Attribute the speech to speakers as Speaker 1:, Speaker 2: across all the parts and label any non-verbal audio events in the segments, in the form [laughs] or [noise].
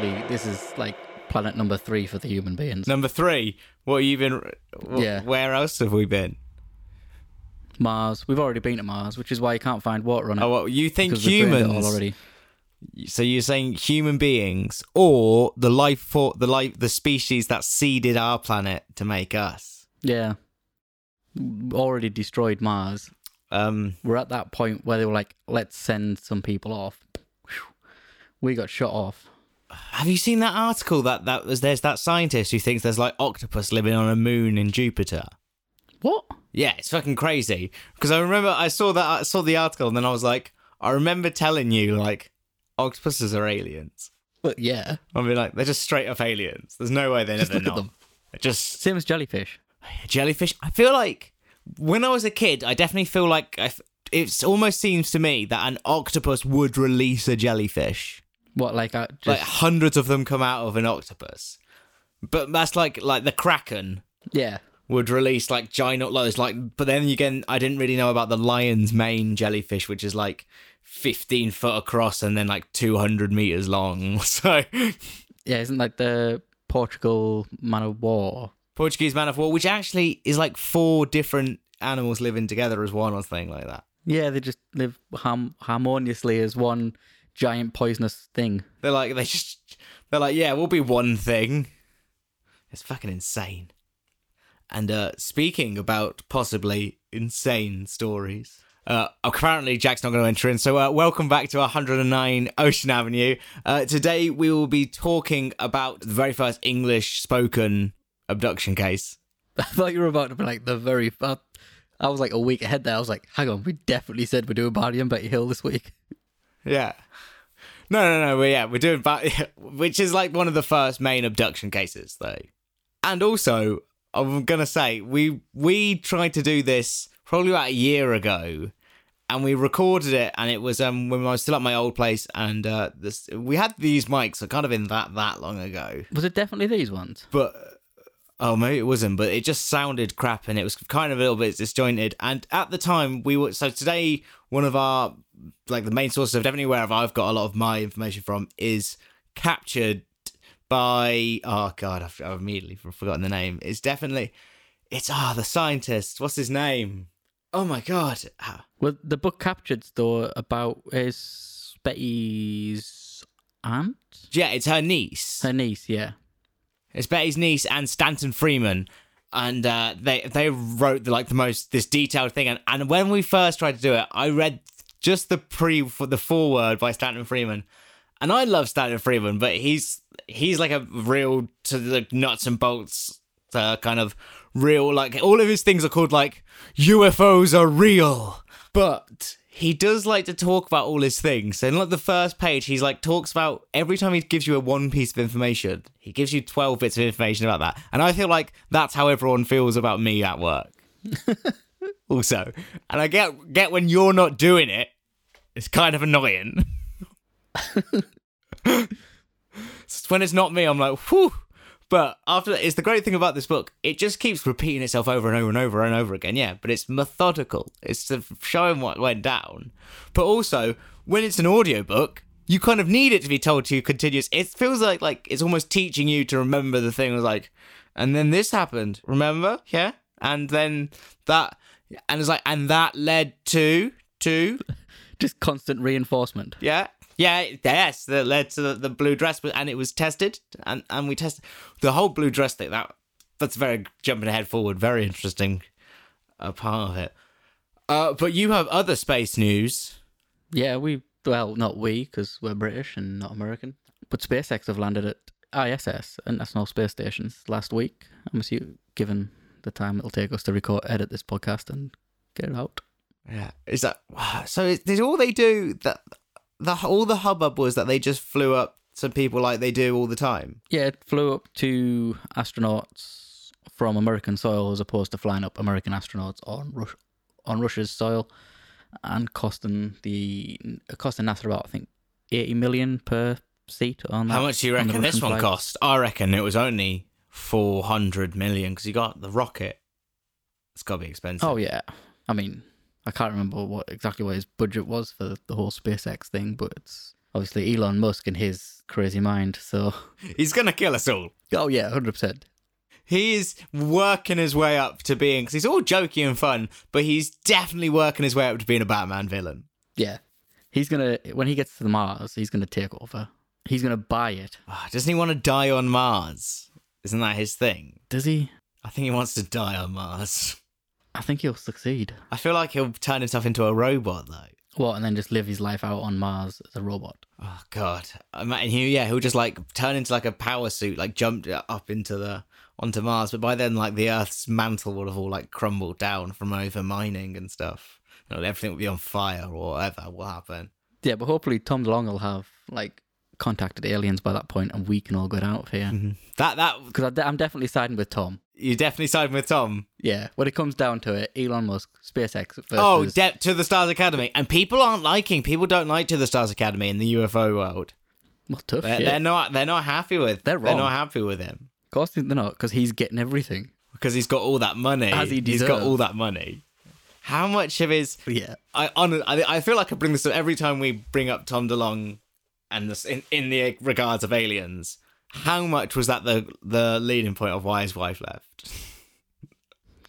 Speaker 1: this is like planet number three for the human beings.
Speaker 2: Number three, what have you been?
Speaker 1: Yeah.
Speaker 2: Where else have we been?
Speaker 1: Mars. We've already been to Mars, which is why you can't find water on it.
Speaker 2: Oh, well, you think
Speaker 1: because we've drained it all
Speaker 2: humans?
Speaker 1: already.
Speaker 2: So you're saying human beings, or the life for the life, the species that seeded our planet to make us?
Speaker 1: Yeah. Already destroyed Mars.
Speaker 2: Um,
Speaker 1: We're at that point where they were like, let's send some people off. We got shut off.
Speaker 2: Have you seen that article that that was there's that scientist who thinks there's like octopus living on a moon in Jupiter?
Speaker 1: What?
Speaker 2: Yeah, it's fucking crazy. Because I remember I saw that I saw the article and then I was like, I remember telling you like octopuses are aliens.
Speaker 1: But yeah.
Speaker 2: I mean, like they're just straight up aliens. There's no way they're
Speaker 1: Just
Speaker 2: never
Speaker 1: look at them.
Speaker 2: They're Just
Speaker 1: Same as jellyfish.
Speaker 2: jellyfish. I feel like when I was a kid, I definitely feel like I f- it almost seems to me that an octopus would release a jellyfish.
Speaker 1: What, like, uh, just,
Speaker 2: Like hundreds of them come out of an octopus. But that's like like the kraken
Speaker 1: yeah.
Speaker 2: would release like giant loads like but then again I didn't really know about the lion's mane jellyfish which is like 15 foot across and then like 200 meters long. [laughs] So
Speaker 1: Yeah, isn't like the Portugal man of war?
Speaker 2: Portuguese man of war which actually is like four different animals living together as one or something like that.
Speaker 1: Yeah, they just live harm- harmoniously as one giant poisonous thing.
Speaker 2: They're like they just they're like yeah, we'll be one thing. It's fucking insane. And uh speaking about possibly insane stories. Uh, apparently, Jack's not going to enter in. So, uh, welcome back to 109 Ocean Avenue. Uh, today, we will be talking about the very first English spoken abduction case. [laughs]
Speaker 1: I thought you were about to be like the very. Uh, I was like a week ahead there. I was like, hang on, we definitely said we're doing Barney and Betty Hill this week.
Speaker 2: Yeah. No, no, no. Well, yeah, we're doing, ba- [laughs] which is like one of the first main abduction cases, though. And also, I'm gonna say we we tried to do this probably about a year ago, and we recorded it, and it was um when I was still at my old place, and uh, this we had these mics kind of in that that long ago,
Speaker 1: Was it definitely these ones?
Speaker 2: but. Oh, maybe it wasn't, but it just sounded crap and it was kind of a little bit disjointed. And at the time, we were so today, one of our like the main sources of definitely where I've got a lot of my information from is captured by oh god, I've, I've immediately forgotten the name. It's definitely it's ah the scientist. What's his name? Oh my god, Ah,
Speaker 1: Well, the book captured though about is Betty's aunt,
Speaker 2: yeah, it's her niece.
Speaker 1: her niece. Yeah,
Speaker 2: It's Betty's niece and Stanton Friedman. And uh, they they wrote the, like the most this detailed thing, and, and when we first tried to do it, I read just the pre for the foreword by Stanton Friedman, and I love Stanton Friedman, but he's he's like a real to the nuts and bolts uh, kind of real like all of his things are called like UFOs are real, but he does like to talk about all his things. In like the first page, he's like talks about every time he gives you a one piece of information, he gives you twelve bits of information about that, and I feel like that's how everyone feels about me at work. [laughs] also, and I get get when you're not doing it, it's kind of annoying. [laughs] when it's not me, I'm like, whew. But after that, it's the great thing about this book. It just keeps repeating itself over and over and over and over again. Yeah, but it's methodical. It's showing what went down. But also, when it's an audiobook, you kind of need it to be told to you continuous. It feels like like it's almost teaching you to remember the thing. Like, and then this happened. Remember? Yeah. And then that, and it's like, and that led to to [laughs]
Speaker 1: just constant reinforcement.
Speaker 2: yeah. Yeah, yes, that led to the, the blue dress, and it was tested, and, and we tested the whole blue dress thing. That that's very jumping ahead forward, very interesting uh, part of it. Uh, but you have other space news.
Speaker 1: Yeah, we well, not we because we're British and not American. But SpaceX have landed at ISS, and International Space Station, last week. I'm assuming, given the time it'll take us to record, edit this podcast, and get it out.
Speaker 2: Yeah, is that [sighs] so? Is, did all they do that? The all the hubbub was that they just flew up some people like they do all the time.
Speaker 1: Yeah, it flew up two astronauts from American soil as opposed to flying up American astronauts on Rus- on Russia's soil, and costing the costing NASA about I think eighty million per seat on that.
Speaker 2: How much do you reckon this one
Speaker 1: flight.
Speaker 2: cost? I reckon it was only four hundred million because you got the rocket. It's got to be expensive.
Speaker 1: Oh yeah, I mean I can't remember what exactly what his budget was for the whole SpaceX thing, but it's Obviously, Elon Musk and his crazy mind. So, [laughs]
Speaker 2: He's gonna kill us all.
Speaker 1: oh yeah, hundred percent.
Speaker 2: He is working his way up to being because he's all jokey and fun, but he's definitely working his way up to being a Batman villain.
Speaker 1: Yeah, he's gonna when he gets to the Mars, he's gonna take over. He's gonna buy it.
Speaker 2: Ah, doesn't he want to die on Mars? Isn't that his thing?
Speaker 1: Does he?
Speaker 2: I think he wants to die on Mars.
Speaker 1: I think he'll succeed.
Speaker 2: I feel like he'll turn himself into a robot though.
Speaker 1: What, and then just live his life out on Mars as a robot.
Speaker 2: Oh god, imagine he yeah he'll just like turn into like a power suit, like jump up into the onto Mars. But by then, like the Earth's mantle would have all like crumbled down from over mining and stuff. You know, everything would be on fire or whatever will happen.
Speaker 1: Yeah, but hopefully Tom DeLonge will have like contacted aliens by that point, and we can all get out of here. Mm-hmm.
Speaker 2: That that
Speaker 1: Because I'm definitely siding with Tom.
Speaker 2: you definitely siding with Tom.
Speaker 1: Yeah, when it comes down to it, Elon Musk, SpaceX versus
Speaker 2: Oh, de- to the Stars Academy, and people aren't liking. People don't like to the Stars Academy in the UFO world.
Speaker 1: well, tough
Speaker 2: They're,
Speaker 1: shit.
Speaker 2: they're not. They're not happy with.
Speaker 1: They're
Speaker 2: They're not happy with him
Speaker 1: Of course they're not, because he's getting everything.
Speaker 2: because he's got all that money.
Speaker 1: As he
Speaker 2: He's got all that money. How much of his
Speaker 1: Yeah,
Speaker 2: I on I, I feel like I bring this up every time we bring up Tom DeLonge and this in, in the regards of aliens. How much was that the the leading point of why his wife left?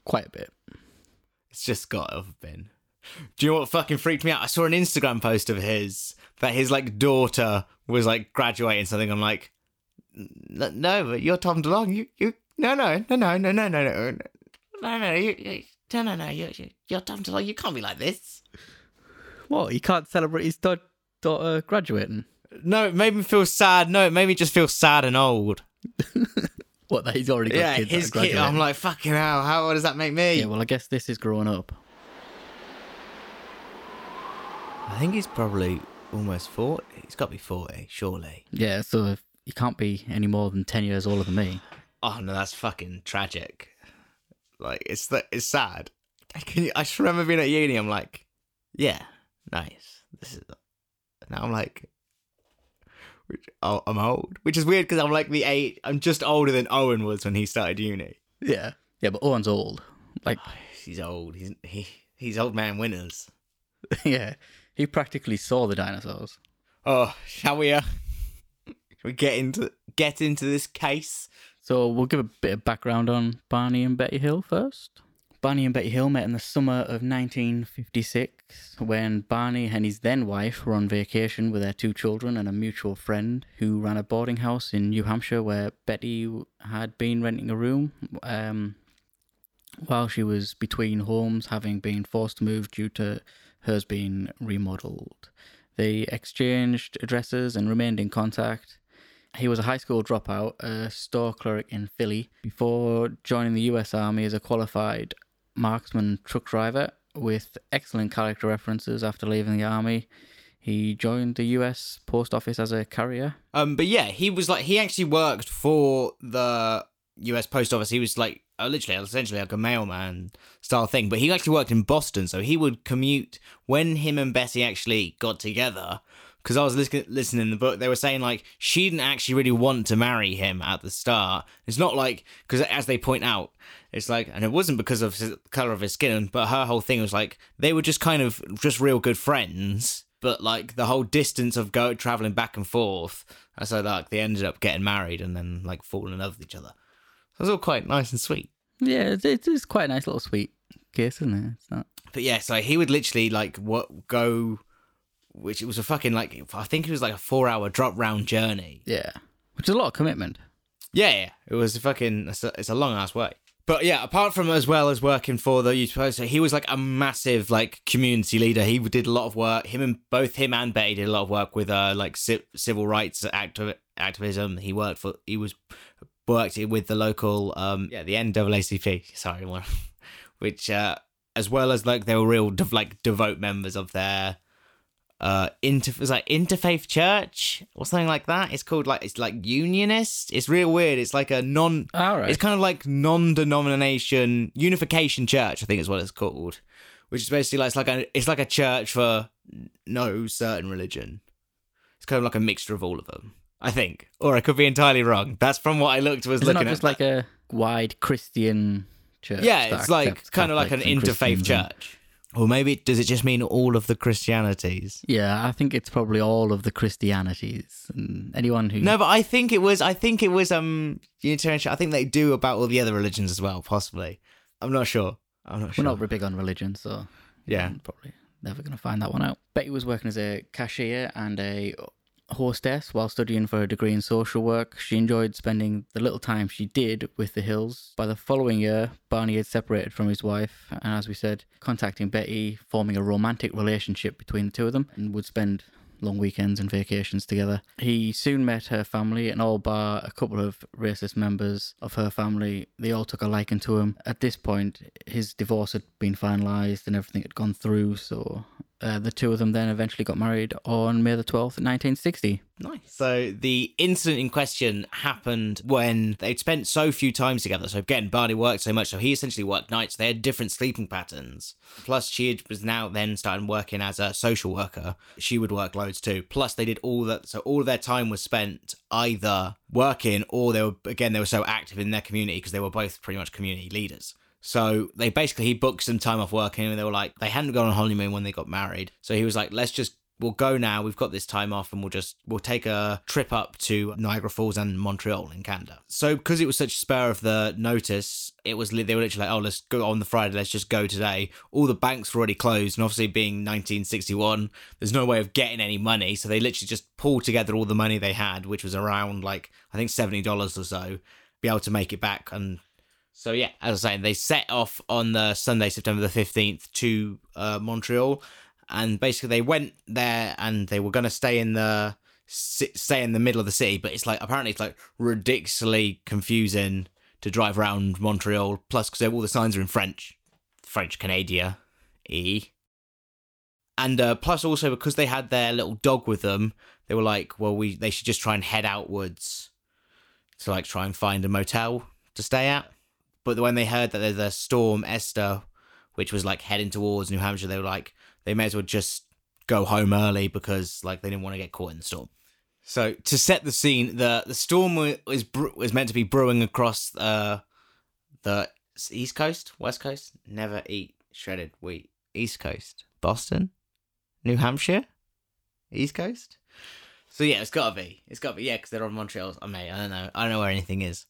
Speaker 1: quite a bit.
Speaker 2: It's just got to have been. Do you know what fucking freaked me out? I saw an Instagram post of his that his like daughter was like graduating something. I'm like, no, but you're Tom DeLonge. You you no no no no no no no no no no you, you no no no you you- you're Tom DeLonge. You can't be like this.
Speaker 1: What? He can't celebrate his da- daughter graduating?
Speaker 2: No, it made me feel sad. No, it made me just feel sad and old. [laughs]
Speaker 1: What? That he's already got
Speaker 2: yeah,
Speaker 1: kids.
Speaker 2: his kid. I'm like, fucking hell. How old does that make me?
Speaker 1: yeah. Well, I guess this is growing up.
Speaker 2: I think he's probably almost forty. He's got to be forty, surely.
Speaker 1: Yeah, so if you can't be any more than ten years older than me.
Speaker 2: Oh no, that's fucking tragic. Like it's th- it's sad. I can I just remember being at uni. I'm like, yeah, nice. This is now I'm like, which, oh, I'm old, which is weird because I'm like the eight. I'm just older than Owen was when he started uni.
Speaker 1: Yeah, yeah, but Owen's old. Like,
Speaker 2: He's old. He's he he's old man winners. [laughs]
Speaker 1: yeah, he practically saw the dinosaurs.
Speaker 2: Oh, shall we? Uh, shall we get into get into this case?
Speaker 1: So we'll give a bit of background on Barney and Betty Hill first. Barney and Betty Hill met in the summer of 1956 when Barney and his then wife were on vacation with their two children and a mutual friend who ran a boarding house in New Hampshire where Betty had been renting a room um, while she was between homes, having been forced to move due to hers being remodeled. They exchanged addresses and remained in contact. He was a high school dropout, a store clerk in Philly, before joining the US Army as a qualified marksman truck driver with excellent character references after leaving the Army. He joined the US Post Office as a carrier.
Speaker 2: Um, but yeah, he was like he actually worked for the U.S. Post Office. He was like uh, literally, essentially like a mailman style thing. But he actually worked in Boston, so he would commute when him and Betty actually got together. Because I was listening, listening in the book, they were saying like she didn't actually really want to marry him at the start. It's not like because as they point out, it's like, and it wasn't because of the color of his skin, but her whole thing was like they were just kind of just real good friends. But like the whole distance of go traveling back and forth, and so like they ended up getting married and then like falling in love with each other. So it was all quite nice and sweet.
Speaker 1: Yeah, it's, it's it's quite a nice little sweet case, isn't it? It's not.
Speaker 2: But yeah, so he would literally like what go, which it was a fucking like I think it was like a four hour drop round journey.
Speaker 1: Yeah, which is a lot of commitment.
Speaker 2: Yeah, yeah. It was a fucking. It's a, it's a long ass way. But yeah, apart from as well as working for the youth post, so he was like a massive like community leader. He did a lot of work. Him and both him and Betty did a lot of work with uh like ci- civil rights activ- activism. He worked for. He was worked with the local um yeah the NAACP. Sorry, [laughs] which uh as well as like they were real like devout members of their uh inter it's like interfaith church or something like that. It's called like it's like unionist. It's real weird. It's like a non
Speaker 1: All right.
Speaker 2: it's kind of like non-denomination unification church i think is what it's called which is basically like it's like a it's like a church for no certain religion. It's kind of like a mixture of all of them i think. Or i could be entirely wrong. That's from what i looked was looking
Speaker 1: not
Speaker 2: at
Speaker 1: just like a wide Christian church?
Speaker 2: yeah it's like kind of like an interfaith
Speaker 1: Christians
Speaker 2: church Or maybe does it just mean all of the Christianities?
Speaker 1: Yeah, I think it's probably all of the Christianities and anyone who.
Speaker 2: No, but I think it was. I think it was um Unitarian. I think they do about all the other religions as well. Possibly. I'm not sure. I'm not sure.
Speaker 1: We're not very big on religion, so
Speaker 2: Yeah.
Speaker 1: I'm probably never going to find that one out. Betty was working as a cashier and a hostess while studying for a degree in social work. She enjoyed spending the little time she did with the Hills. By the following year, Barney had separated from his wife, and as we said, contacting Betty, forming a romantic relationship between the two of them, and would spend long weekends and vacations together. He soon met her family, and all bar a couple of racist members of her family, they all took a liking to him. At this point, his divorce had been finalised and everything had gone through, so uh, the two of them then eventually got married on May the 12th, 1960.
Speaker 2: Nice. So the incident in question happened when they'd spent so few times together. So again, Barney worked so much, so he essentially worked nights. They had different sleeping patterns. Plus, she had- was now then starting working as a social worker. She would work loads too. Plus, they did all that. So all of their time was spent either working or they were again they were so active in their community because they were both pretty much community leaders. So they basically he booked some time off working and they were like they hadn't gone on honeymoon when they got married. So he was like, let's just we'll go now. We've got this time off and we'll just we'll take a trip up to Niagara Falls and Montreal in Canada. So because it was such a spur of the notice, it was they were literally like, oh, let's go on the Friday. Let's just go today. All the banks were already closed, and obviously being 1961, there's no way of getting any money. So they literally just pulled together all the money they had, which was around like I think seventy dollars or so, be able to make it back and so yeah, as I was saying, they set off on the Sunday, September the fifteenth, to uh, Montreal, and basically they went there and they were going to stay in the stay in the middle of the city, but it's like apparently it's like ridiculously confusing to drive around Montreal. Plus, because all the signs are in French, French Canada, e. And uh, plus, also because they had their little dog with them, they were like, well, we they should just try and head outwards to like try and find a motel to stay at. But when they heard that there's a storm Esther, which was like heading towards New Hampshire, they were like, they may as well just go home early because like they didn't want to get caught in the storm. So to set the scene, the the storm wa- was was meant to be brewing across uh, the east coast, west coast. Never eat shredded wheat. East coast, Boston, New Hampshire, east coast. So yeah, it's gotta be. It's gotta be. Yeah, because they're on Montreal. I mean, I don't know. I don't know where anything is.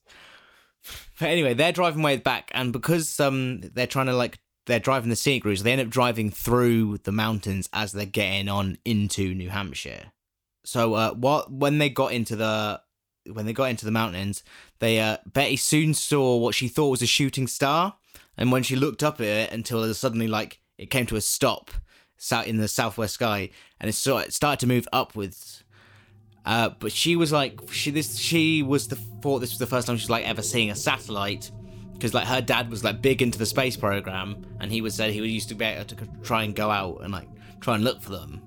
Speaker 2: But anyway, they're driving way back, and because um they're trying to like they're driving the scenic route, so they end up driving through the mountains as they're getting on into New Hampshire. So uh, what when they got into the when they got into the mountains, they uh, Betty soon saw what she thought was a shooting star, and when she looked up at it, until it was suddenly like it came to a stop, sat in the southwest sky, and it started to move upwards. Uh, but she was like, she this she was the thought this was the first time she was like ever seeing a satellite, because like her dad was like big into the space program, and he was said he was used to be able to try and go out and like try and look for them,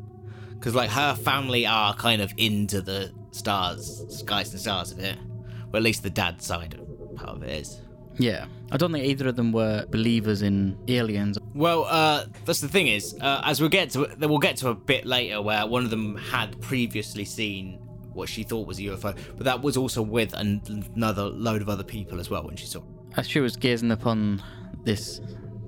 Speaker 2: because like her family are kind of into the stars, skies and stars of it, or at least the dad side of part of it is.
Speaker 1: Yeah. I don't think either of them were believers in aliens.
Speaker 2: Well, uh, that's the thing is, uh, as we'll get to, we'll get to a bit later where one of them had previously seen what she thought was a UFO, but that was also with an- another load of other people as well when she saw. it.
Speaker 1: As she was gazing upon this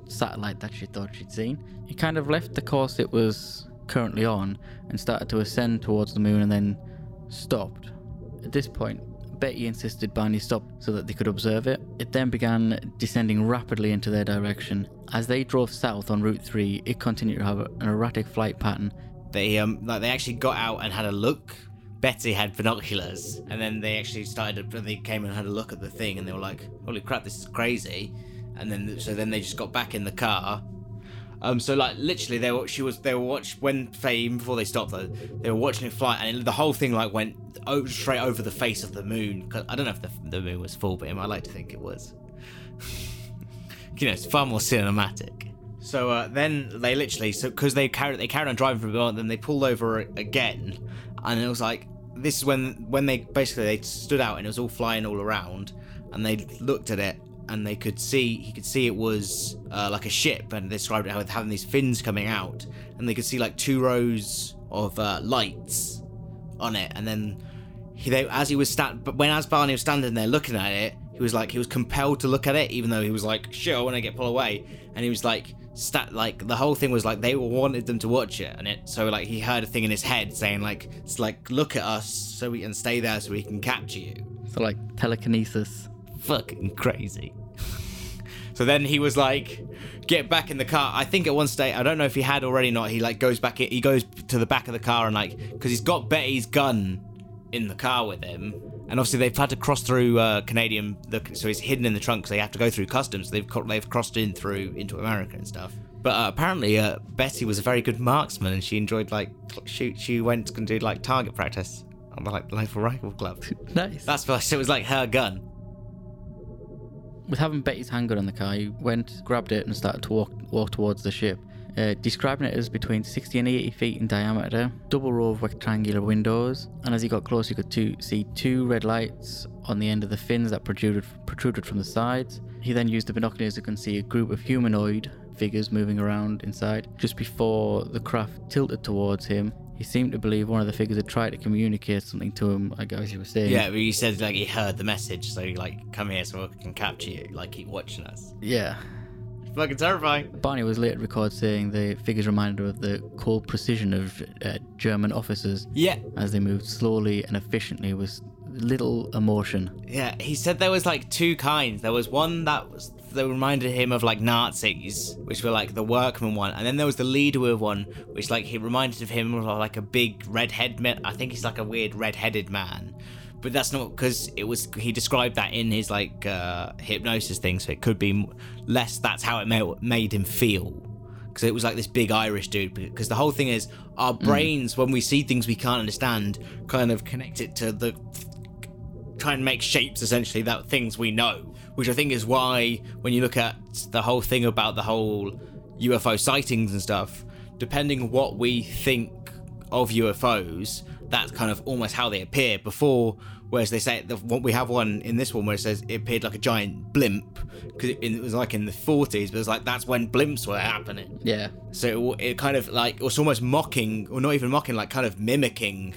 Speaker 1: satellite that she thought she'd seen, it kind of left the course it was currently on and started to ascend towards the moon and then stopped. At this point, Betty insisted Barney stop so that they could observe it. It then began descending rapidly into their direction. As they drove south on Route 3, it continued to have an erratic flight pattern.
Speaker 2: They um like they actually got out and had a look. Betty had binoculars, and then they actually started. To, they came and had a look at the thing, and they were like, "Holy crap, this is crazy!" And then so then they just got back in the car. Um, so like literally, they were she was they were watch when fame before they stopped though they were watching it fly, and the whole thing like went o- straight over the face of the moon. 'Cause I don't know if the, the moon was full, but I like to think it was. [laughs] you know, it's far more cinematic. So uh, then they literally, so because they carried they carried on driving for a while, then they pulled over again, and it was like this is when when they basically they stood out and it was all flying all around, and they looked at it and they could see he could see it was uh, like a ship, and they described it with having these fins coming out, and they could see like two rows of uh, lights on it, and then he they, as he was stand, but when as Barney was standing there looking at it, he was like he was compelled to look at it, even though he was like, "Shit, I want to get pulled away," and he was like stat like the whole thing was like they wanted them to watch it, and it so like he heard a thing in his head saying like it's like look at us so we can stay there so we can capture you.
Speaker 1: So like telekinesis.
Speaker 2: Fucking crazy. So then he was like, get back in the car. I think at one stage, I don't know if he had already or not, he like goes back, in, he goes to the back of the car and like, because he's got Betty's gun in the car with him. And obviously they've had to cross through uh, Canadian, the, so he's hidden in the trunk, so they have to go through customs. They've they've crossed in through into America and stuff. But uh, apparently uh, Betty was a very good marksman and she enjoyed like shoot. She went and did like target practice on the like local rifle club. [laughs]
Speaker 1: Nice.
Speaker 2: That's why it was like her gun.
Speaker 1: With having Betty's handgun on the car, he went, grabbed it, and started to walk walk towards the ship. Uh, describing it as between 60 and 80 feet in diameter, double row of rectangular windows, and as he got closer, he could see two red lights on the end of the fins that protruded protruded from the sides. He then used the binoculars to can see a group of humanoid figures moving around inside. Just before the craft tilted towards him, he seemed to believe one of the figures had tried to communicate something to him, like as you were saying.
Speaker 2: Yeah, but he said like he heard the message, so like come here so I can capture you. Like keep watching us.
Speaker 1: Yeah.
Speaker 2: Fucking terrifying.
Speaker 1: Barney was later recorded saying the figures reminded her of the cold precision of uh, German officers
Speaker 2: Yeah,
Speaker 1: as they moved slowly and efficiently with little emotion.
Speaker 2: yeah. He said there was like two kinds. There was one that was that reminded him of like Nazis, which were like the workman one, and then there was the leader one, which like he reminded of him of like a big redhead man. I think he's like a weird red-headed man. But that's not because it was. He described that in his like uh, hypnosis thing, so it could be less. That's how it ma- made him feel. Because it was like this big Irish dude. Because the whole thing is, our brains, when we see things we can't understand, kind of connect it to the try and make shapes essentially that things we know which i think is why when you look at the whole thing about the whole ufo sightings and stuff depending what we think of ufos that's kind of almost how they appear before whereas they say the, we have one in this one where it says it appeared like a giant blimp because it, it was like in the 40s but it's like that's when blimps were happening
Speaker 1: Yeah.
Speaker 2: so it, it kind of like it was almost mocking, or not even mocking, like kind of mimicking,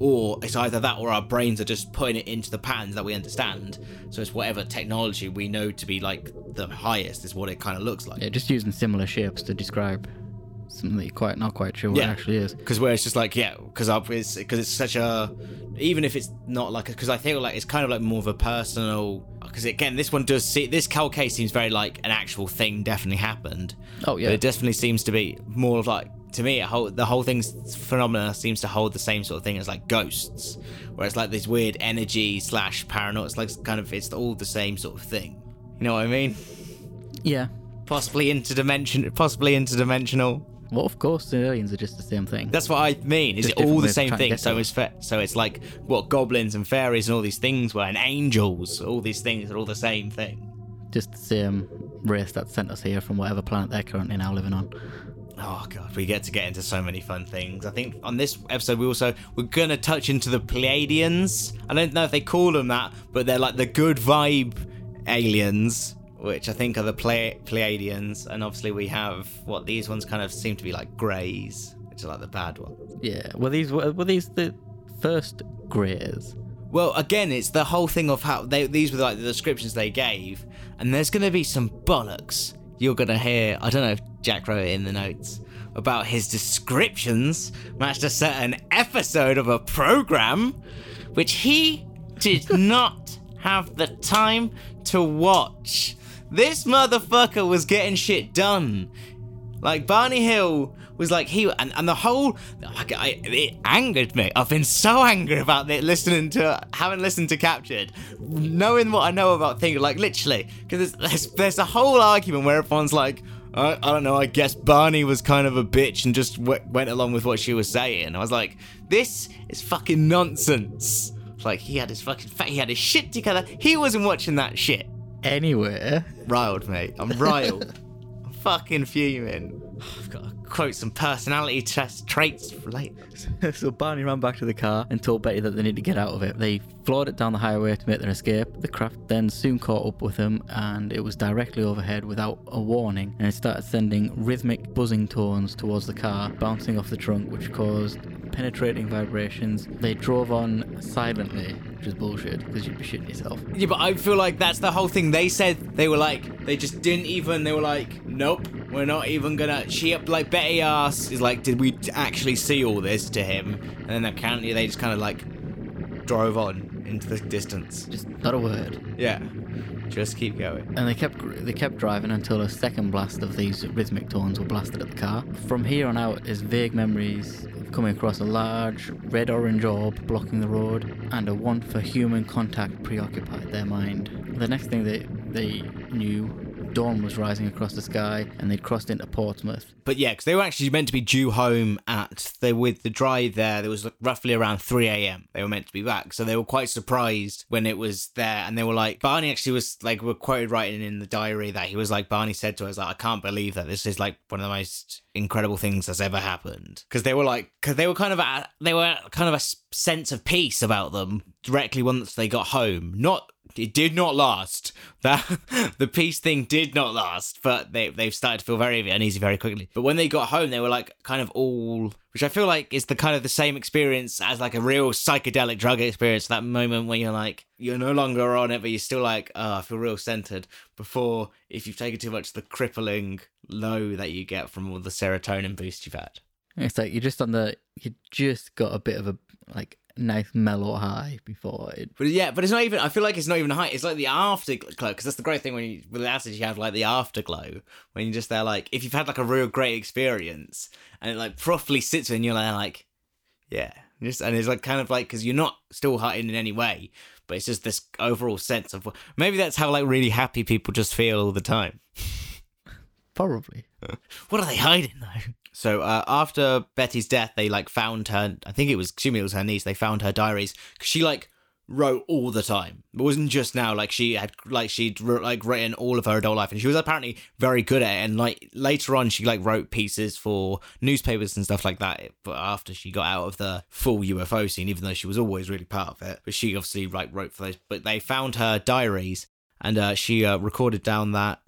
Speaker 2: or it's either that or our brains are just putting it into the patterns that we understand. So it's whatever technology we know to be like the highest is what it kind of looks like.
Speaker 1: Yeah, just using similar shapes to describe something that you're quite not quite sure what
Speaker 2: Yeah.
Speaker 1: it actually is.
Speaker 2: Because where it's just like yeah, because it's because it's such a even if it's not like because I feel like it's kind of like more of a personal because again this one does see this Cal case seems very like an actual thing definitely happened.
Speaker 1: Oh yeah.
Speaker 2: It definitely seems to be more of like to me, whole, the whole thing's phenomena seems to hold the same sort of thing as like ghosts, where it's like this weird energy slash paranoia. It's like kind of it's all the same sort of thing. You know what I mean?
Speaker 1: yeah.
Speaker 2: Possibly interdimension, possibly interdimensional.
Speaker 1: Well, of course, the aliens are just the same thing.
Speaker 2: That's what I mean. Is
Speaker 1: Just
Speaker 2: it all the same thing? So it's fa- so it's like what goblins and fairies and all these things were, and angels. All these things are all the same thing.
Speaker 1: just the same race that sent us here from whatever planet they're currently now living on.
Speaker 2: Oh god, we get to get into so many fun things. I think on this episode we also we're gonna touch into the Pleiadians. I don't know if they call them that, but they're like the good vibe aliens, which I think are the Ple- Pleiadians. And obviously we have what these ones kind of seem to be like greys, which are like the bad one.
Speaker 1: Yeah. Were these were, were these the first greys?
Speaker 2: Well, again, it's the whole thing of how they these were like the descriptions they gave, and there's going to be some bollocks you're going to hear. I don't know if Jack wrote it in the notes about his descriptions matched a certain episode of a program, which he did [laughs] not have the time to watch. This motherfucker was getting shit done. Like Barney Hill was like he and, and the whole like, I, it angered me. I've been so angry about it listening to having listened to Captured, knowing what I know about things like literally because there's, there's there's a whole argument where everyone's like. I, I don't know. I guess Barney was kind of a bitch and just w- went along with what she was saying. I was like, "This is fucking nonsense." Like he had his fucking fa- he had his shit together. He wasn't watching that shit.
Speaker 1: anywhere.
Speaker 2: Riled, mate. I'm riled. [laughs] Fucking fuming. [sighs] I've got to quote some personality test traits [laughs]
Speaker 1: so Barney ran back to the car and told Betty that they need to get out of it. They floored it down the highway to make their escape. The craft then soon caught up with them, and it was directly overhead without a warning, and it started sending rhythmic buzzing tones towards the car, bouncing off the trunk, which caused penetrating vibrations. They drove on silently, which is bullshit because you'd be shitting yourself.
Speaker 2: Yeah, but I feel like that's the whole thing. They said they were like, they just didn't even, they were like, nope, We're not even gonna. She like Betty asks is like, did we actually see all this to him? And then apparently they just kind of like drove on into the distance.
Speaker 1: Just not a word.
Speaker 2: Yeah, just keep going.
Speaker 1: And they kept they kept driving until a second blast of these rhythmic tones were blasted at the car. From here on out is vague memories of coming across a large red-orange orb blocking the road, and a want for human contact preoccupied their mind. The next thing they they knew, dawn was rising across the sky, and they'd crossed into Portsmouth.
Speaker 2: But yeah, because they were actually meant to be due home at they with the drive there. There was roughly around three a.m. They were meant to be back, so they were quite surprised when it was there, and they were like, Barney actually was like, were quoted writing in the diary that he was like, Barney said to us like, I can't believe that this is like one of the most incredible things that's ever happened because they were like because they were kind of a, they were kind of a sense of peace about them directly once they got home not it did not last. That [laughs] the peace thing did not last but they, they've started to feel very uneasy very quickly. But when they got home they were like kind of all which i feel like is the kind of the same experience as like a real psychedelic drug experience that moment when you're like you're no longer on it but you're still like oh i feel real centered before if you've taken too much the crippling low that you get from all the serotonin boost you've had.
Speaker 1: It's like you're just on the you just got a bit of a like nice mellow high before it.
Speaker 2: But yeah, but it's not even. I feel like it's not even high. It's like the afterglow because that's the great thing when you with acid you have like the afterglow when you're just there like if you've had like a real great experience and it like properly sits with you and you're like, like yeah, just and it's like kind of like because you're not still hurting in any way, but it's just this overall sense of maybe that's how like really happy people just feel all the time. [laughs]
Speaker 1: Probably.
Speaker 2: What are they hiding though? So uh, after Betty's death, they like found her. I think it was assuming it was her niece. They found her diaries because she like wrote all the time. It wasn't just now. Like she had like she'd like written all of her adult life, and she was apparently very good at it. And like later on, she like wrote pieces for newspapers and stuff like that. But after she got out of the full UFO scene, even though she was always really part of it, but she obviously like wrote for those. But they found her diaries, and uh, she uh, recorded down that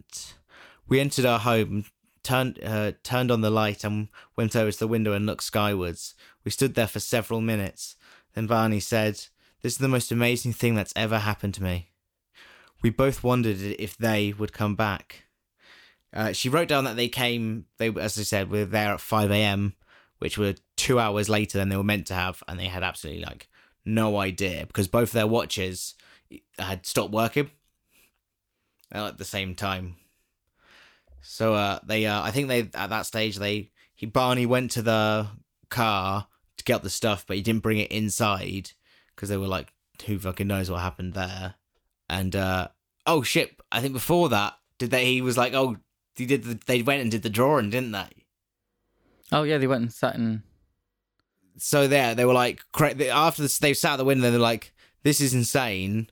Speaker 2: we entered our home turned uh, turned on the light and went over to the window and looked skywards. We stood there for several minutes. Then Barney said, "This is the most amazing thing that's ever happened to me." We both wondered if they would come back. Uh, she wrote down that they came. They, as I said, were there at five a.m., which were two hours later than they were meant to have, and they had absolutely like no idea because both their watches had stopped working at the same time. So uh, they, uh, I think they at that stage they he Barney went to the car to get the stuff, but he didn't bring it inside because they were like, who fucking knows what happened there? And uh, oh shit! I think before that, did they? He was like, oh, he did. The, they went and did the drawing, didn't they?
Speaker 1: Oh yeah, they went and sat in.
Speaker 2: So there, they were like, after this, they sat at the window, they're like, this is insane.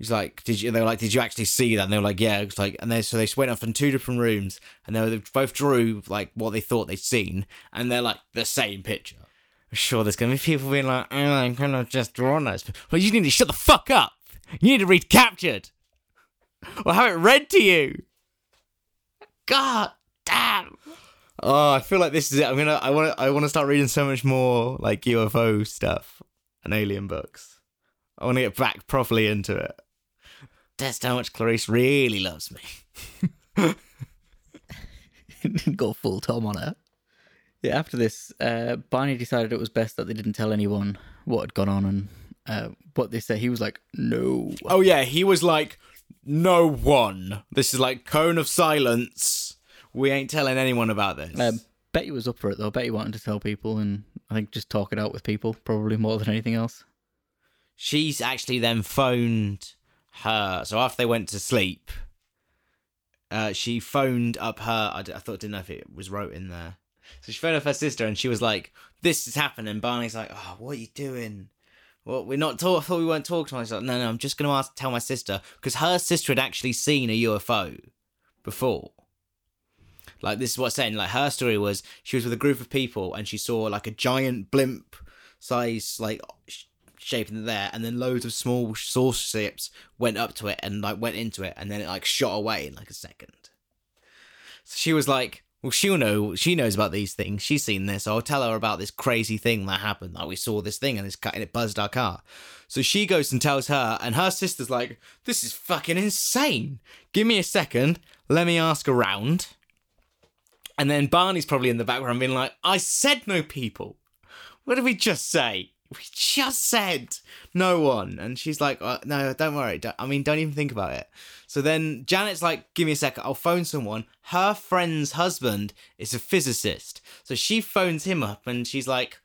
Speaker 2: He's like, did you? They were like, did you actually see that? And they were like, yeah. It's like, and then so they went off in two different rooms, and they, were, they both drew like what they thought they'd seen, and they're like the same picture. Sure there's gonna be people being like, oh, I'm gonna just drawn those. Well, you need to shut the fuck up. You need to read captured, or have it read to you. God damn. Oh, I feel like this is it. I'm gonna. I want. I want to start reading so much more like UFO stuff and alien books. I want to get back properly into it. That's how much Clarice really loves me. [laughs]
Speaker 1: go full Tom on her. Yeah, after this, uh, Barney decided it was best that they didn't tell anyone what had gone on and uh, what they said. He was like, no.
Speaker 2: Oh yeah, he was like, no one. This is like cone of silence. We ain't telling anyone about this.
Speaker 1: Um, Betty was up for it though. Betty wanted to tell people and I think just talk it out with people, probably more than anything else.
Speaker 2: She's actually then phoned her. So after they went to sleep, uh, she phoned up her. I, d- I thought didn't know if it was wrote in there. So she phoned up her sister, and she was like, "This is happening." Barney's like, "Oh, what are you doing?" Well, we're not talking. I thought we weren't talking. I was like, "No, no, I'm just going to ask, tell my sister because her sister had actually seen a UFO before." Like this is what's saying. Like her story was she was with a group of people and she saw like a giant blimp size like shape in there, and then loads of small saucer ships went up to it and like went into it, and then it like shot away in like a second. So she was like, "Well, she'll know. She knows about these things. She's seen this. I'll tell her about this crazy thing that happened. Like we saw this thing and it's cut and it buzzed our car." So she goes and tells her, and her sister's like, "This is fucking insane. Give me a second. Let me ask around." And then Barney's probably in the background being like, I said no people. What did we just say? We just said no one. And she's like, uh, no, don't worry. Don't, I mean, don't even think about it. So then Janet's like, give me a second. I'll phone someone. Her friend's husband is a physicist. So she phones him up and she's like,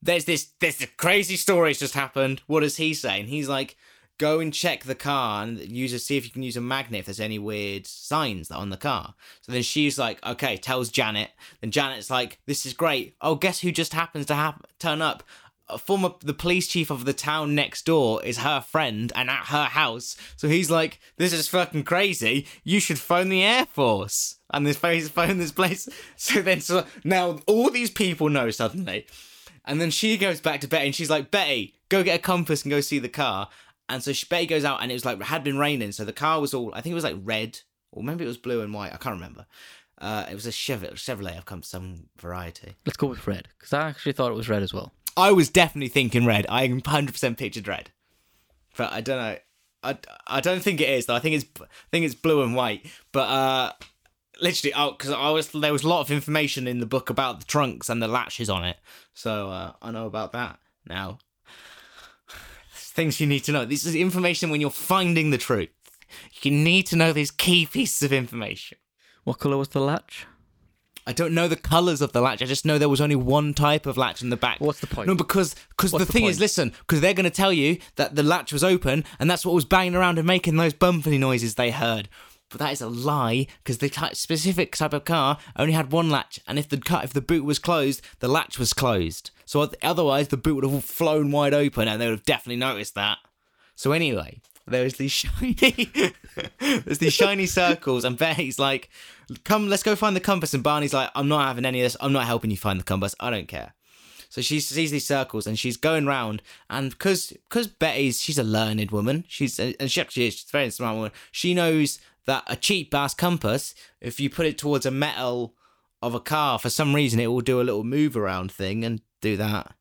Speaker 2: there's this, there's a crazy story that's just happened. What does he say? And he's like, go and check the car and use a see if you can use a magnet if there's any weird signs on the car. So then she's like, okay, tells Janet. Then Janet's like, this is great. Oh, guess who just happens to hap- turn up? A former the police chief of the town next door is her friend and at her house. So he's like, this is fucking crazy. You should phone the air force. And this [laughs] phone this place. So then so now all these people know suddenly. And then she goes back to Betty and she's like, Betty, go get a compass and go see the car. And so Betty goes out, and it was like had been raining, so the car was all I think it was like red, or maybe it was blue and white. I can't remember. Uh, it was a Chevrolet, Chevrolet of some variety.
Speaker 1: Let's go with red because I actually thought it was red as well.
Speaker 2: I was definitely thinking red. I 100% pictured red, but I don't know. I, I don't think it is though. I think it's I think it's blue and white. But uh, literally, oh, because I was there was a lot of information in the book about the trunks and the latches on it, so uh, I know about that now [sighs] things you need to know. This is information when you're finding the truth. You need to know these key pieces of information.
Speaker 1: What colour was the latch?
Speaker 2: I don't know the colours of the latch. I just know there was only one type of latch in the back.
Speaker 1: What's the point?
Speaker 2: No, because because the,
Speaker 1: the
Speaker 2: thing is, listen, because they're going to tell you that the latch was open, and that's what was banging around and making those bumpy noises they heard. But that is a lie, because the type, specific type of car only had one latch, and if the car, if the boot was closed, the latch was closed. So otherwise, the boot would have flown wide open, and they would have definitely noticed that. So anyway, there's these shiny, [laughs] there's these shiny circles, and Betty's like, "Come, let's go find the compass." And Barney's like, "I'm not having any of this. I'm not helping you find the compass. I don't care." So she sees these circles and she's going round, and because because Betty's she's a learned woman, she's and she actually is she's a very smart woman. She knows that a cheap ass compass, if you put it towards a metal of a car, for some reason it will do a little move around thing and do that.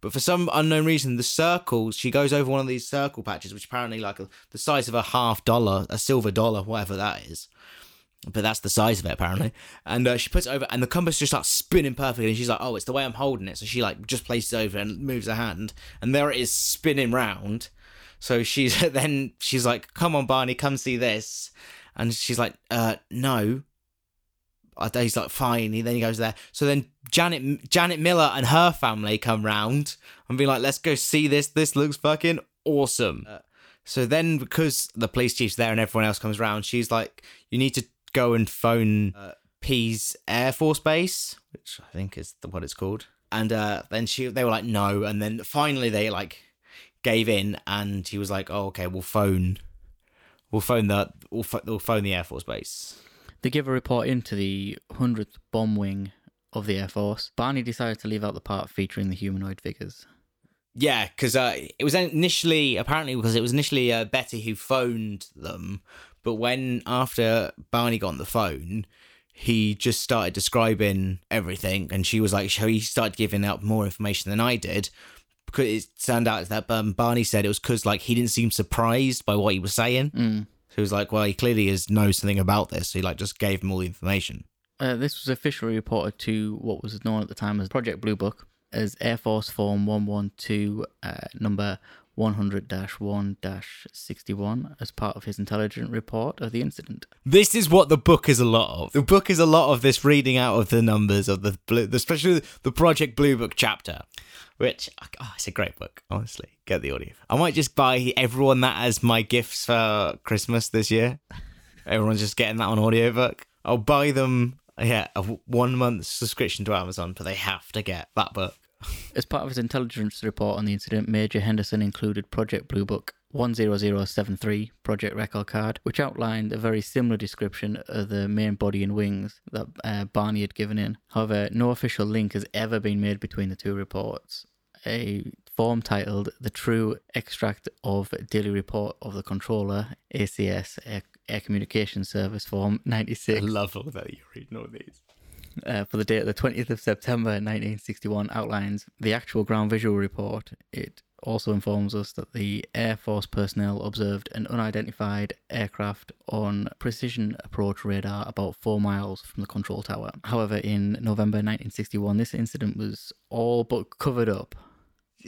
Speaker 2: But for some unknown reason, the circles, she goes over one of these circle patches, which apparently like a, the size of a half dollar, a silver dollar, whatever that is. But that's the size of it apparently. And uh, she puts it over, and the compass just starts spinning perfectly. And she's like, "Oh, it's the way I'm holding it." So she like just places it over and moves her hand, and there it is spinning round. So she's [laughs] then she's like, "Come on, Barney, come see this." And she's like, "Uh, no." He's like, "Fine." He then he goes there. So then Janet Janet Miller and her family come round and be like, "Let's go see this. This looks fucking awesome." Uh, so then, because the police chief's there and everyone else comes round, she's like, "You need to go and phone uh, Pease Air Force Base, which I think is the, what it's called." And uh, then she, they were like, "No," and then finally they like gave in, and he was like, "Oh, okay, we'll phone, we'll phone the, we'll, we'll phone the Air Force Base."
Speaker 1: They give a report into the 100th Bomb Wing of the Air Force. Barney decided to leave out the part featuring the humanoid figures.
Speaker 2: Yeah, because uh, it was initially apparently because it was initially uh, Betty who phoned them, but when after Barney got on the phone, he just started describing everything, and she was like, he started giving out more information than I did. Because it turned out that um, Barney said it was because like he didn't seem surprised by what he was saying.
Speaker 1: Mm.
Speaker 2: So he was like, well, he clearly is knows something about this. So he like just gave him all the information.
Speaker 1: Uh, this was officially reported to what was known at the time as Project Blue Book as Air Force Form 112, uh, number 100 1 61, as part of his intelligence report of the incident.
Speaker 2: This is what the book is a lot of. The book is a lot of this reading out of the numbers of the blue, especially the Project Blue Book chapter, which oh, it's a great book. Honestly, get the audio. I might just buy everyone that as my gifts for Christmas this year. Everyone's just getting that on audiobook. I'll buy them. Yeah, a one month subscription to Amazon, but they have to get that book.
Speaker 1: As part of his intelligence report on the incident, Major Henderson included Project Blue Book 10073 Project Record Card, which outlined a very similar description of the main body and wings that uh, Barney had given in. However, no official link has ever been made between the two reports. A form titled The True Extract of Daily Report of the Controller, ACS, Air, Air Communication Service Form 96
Speaker 2: I love all that you're reading all these.
Speaker 1: uh, for the date of the 20th of September 1961 outlines the actual ground visual report. It also informs us that the Air Force personnel observed an unidentified aircraft on precision approach radar about four miles from the control tower. However, in November 1961, this incident was all but covered up